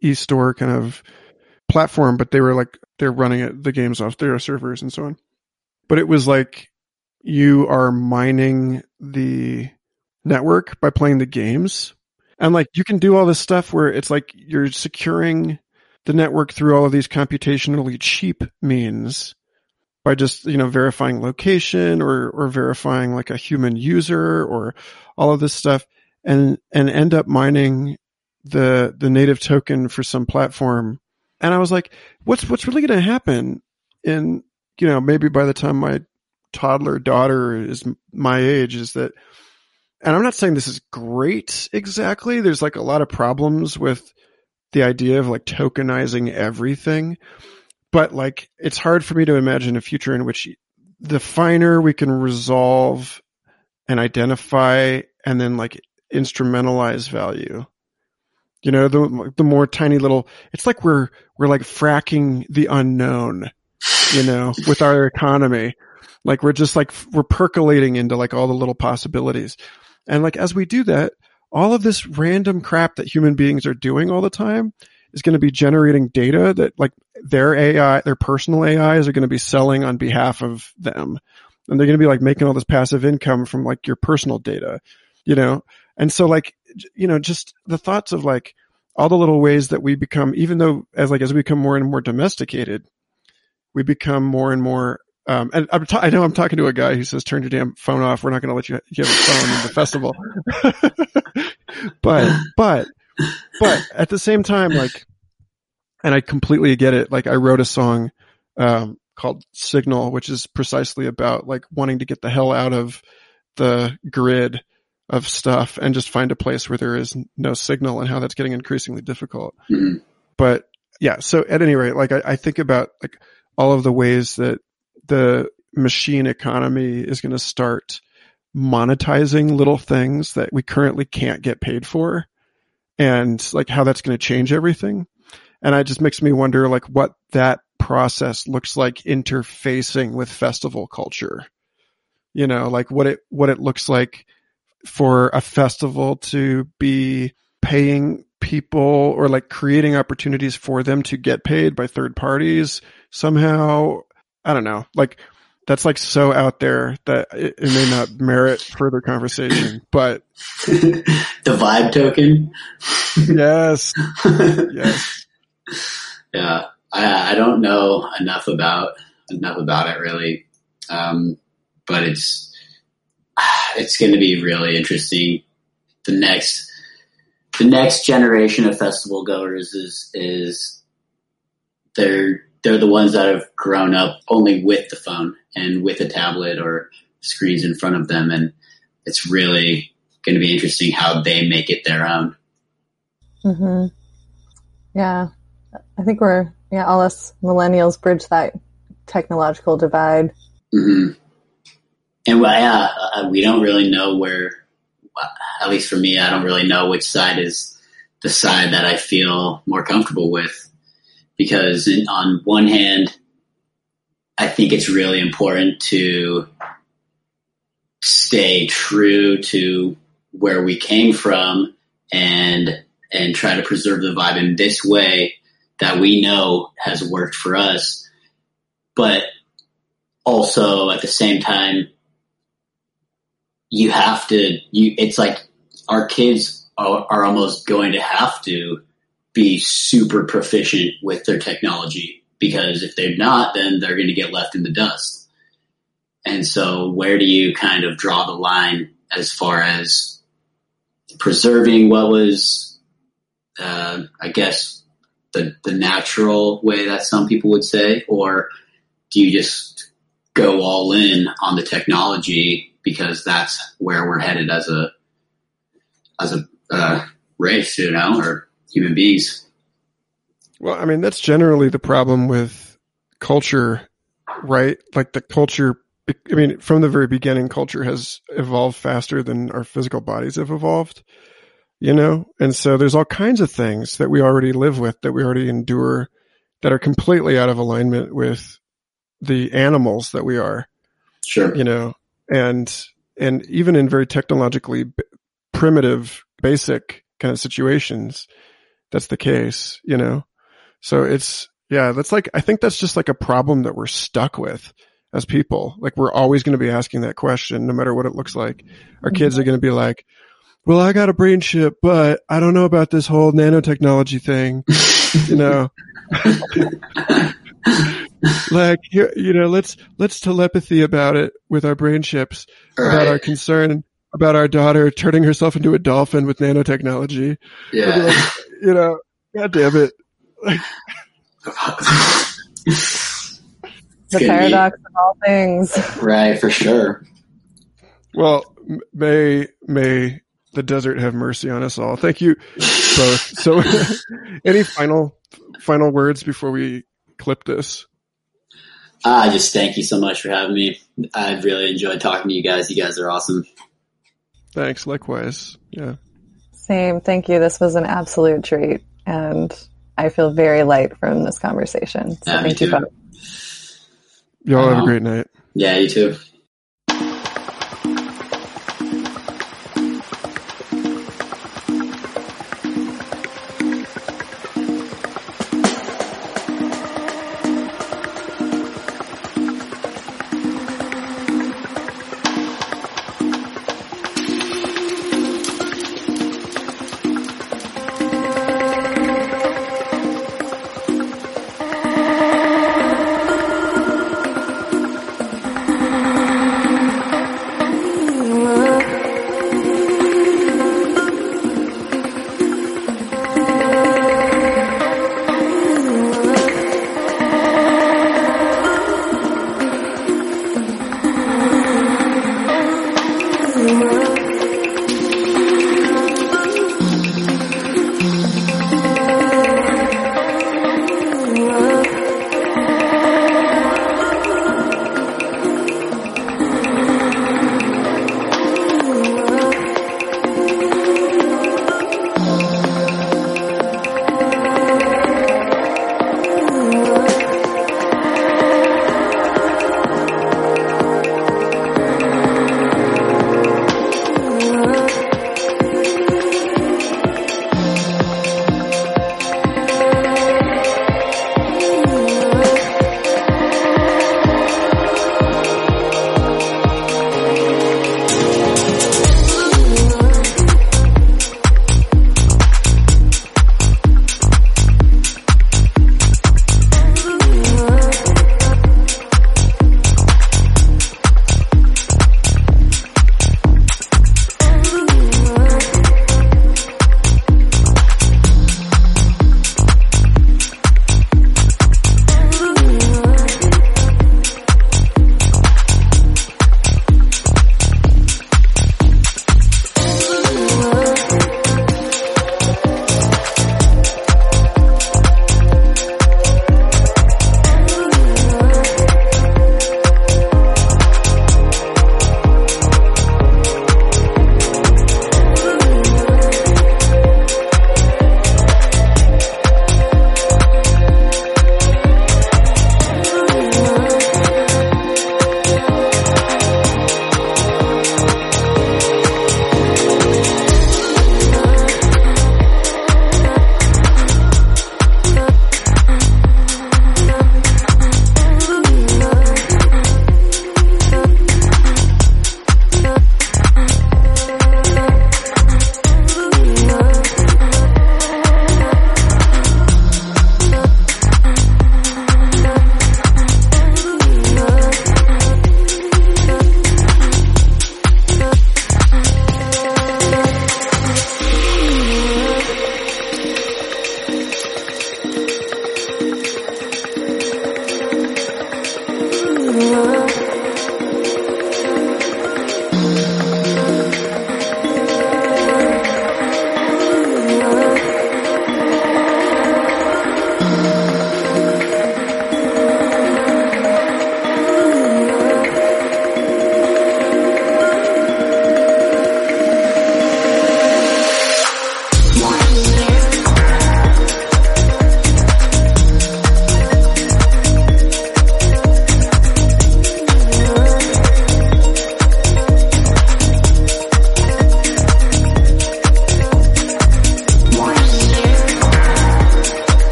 Speaker 2: e-store kind of platform, but they were like they're running it, the games off their servers and so on. But it was like you are mining the network by playing the games. And like you can do all this stuff where it's like you're securing the network through all of these computationally cheap means by just, you know, verifying location or, or verifying like a human user or all of this stuff and, and end up mining the, the native token for some platform. And I was like, what's, what's really going to happen in, you know, maybe by the time my toddler daughter is my age is that, and I'm not saying this is great exactly. There's like a lot of problems with the idea of like tokenizing everything. But like it's hard for me to imagine a future in which the finer we can resolve and identify and then like instrumentalize value. You know, the the more tiny little it's like we're we're like fracking the unknown, you know, with our economy. Like we're just like we're percolating into like all the little possibilities. And like as we do that, all of this random crap that human beings are doing all the time is going to be generating data that like their AI, their personal AIs are going to be selling on behalf of them. And they're going to be like making all this passive income from like your personal data, you know? And so like, you know, just the thoughts of like all the little ways that we become, even though as like, as we become more and more domesticated, we become more and more um, and I'm I know I'm talking to a guy who says, turn your damn phone off. We're not going to let you have a phone in the festival. but, but, but at the same time, like, and I completely get it. Like I wrote a song, um, called Signal, which is precisely about like wanting to get the hell out of the grid of stuff and just find a place where there is no signal and how that's getting increasingly difficult.
Speaker 4: Mhm.
Speaker 2: But yeah, so at any rate, like I, I think about like all of the ways that the machine economy is going to start monetizing little things that we currently can't get paid for and like how that's going to change everything. And it just makes me wonder like what that process looks like interfacing with festival culture. You know, like what it, what it looks like for a festival to be paying people or like creating opportunities for them to get paid by third parties somehow. I don't know. Like that's like so out there that it, it may not merit further conversation, but
Speaker 4: the vibe token.
Speaker 2: yes, yes.
Speaker 4: yeah, I, I don't know enough about enough about it really, um, but it's it's going to be really interesting. The next the next generation of festival goers is is they're they're the ones that have grown up only with the phone and with a tablet or screens in front of them, and it's really going to be interesting how they make it their own.
Speaker 3: Mm-hmm. Yeah, I think we're yeah all us millennials bridge that technological divide.
Speaker 4: hmm And well, yeah, uh, we don't really know where. At least for me, I don't really know which side is the side that I feel more comfortable with. Because in, on one hand, I think it's really important to stay true to where we came from and and try to preserve the vibe in this way that we know has worked for us. But also at the same time, you have to, you, it's like our kids are, are almost going to have to be super proficient with their technology because if they're not, then they're going to get left in the dust. And so where do you kind of draw the line as far as preserving what was, uh, I guess, the, the natural way that some people would say, or do you just go all in on the technology because that's where we're headed as a, as a, uh, race, you know, or human beings?
Speaker 2: Well, I mean, that's generally the problem with culture, right? Like the culture, I mean, from the very beginning, culture has evolved faster than our physical bodies have evolved, you know? And so there's all kinds of things that we already live with, that we already endure, that are completely out of alignment with the animals that we are,
Speaker 4: Sure.
Speaker 2: you know? And, and even in very technologically b- primitive, basic kind of situations, that's the case, you know? So it's, yeah, that's like, I think that's just like a problem that we're stuck with as people. Like we're always going to be asking that question no matter what it looks like. Our kids are mm-hmm. going to be like, well, I got a brain chip, but I don't know about this whole nanotechnology thing, you know? like, you know, let's, let's telepathy about it with our brain chips, about our concern about our daughter turning herself into a dolphin with nanotechnology.
Speaker 4: Yeah.
Speaker 2: like, you know, God damn it.
Speaker 4: It's
Speaker 3: The
Speaker 4: gonna be-
Speaker 3: paradox of all things.
Speaker 4: right, for sure.
Speaker 2: Well, may may the desert have mercy on us all. Thank you both. So, any final final words before we clip this.
Speaker 4: I uh, just thank you so much for having me. I've really enjoyed talking to you guys. You guys are awesome.
Speaker 2: Thanks. Likewise. Yeah.
Speaker 3: Same. Thank you. This was an absolute treat. And I feel very light from this conversation. So
Speaker 4: yeah,
Speaker 3: thank
Speaker 4: you
Speaker 3: both.
Speaker 2: Y'all have a uh-huh. great night.
Speaker 4: Yeah, you too.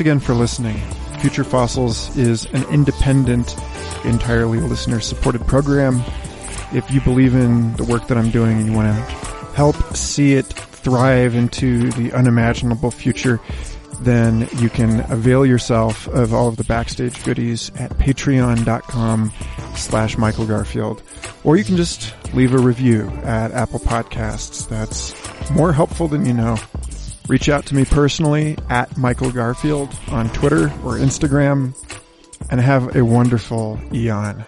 Speaker 1: Again for listening. Future Fossils is an independent, entirely listener supported program. If you believe in the work that I'm doing and you want to help see it thrive into the unimaginable future, then you can avail yourself of all of the backstage goodies at patreon.com slash Michael Garfield. Or you can just leave a review at Apple Podcasts. That's more helpful than you know. Reach out to me personally at Michael Garfield on Twitter or Instagram and have a wonderful eon.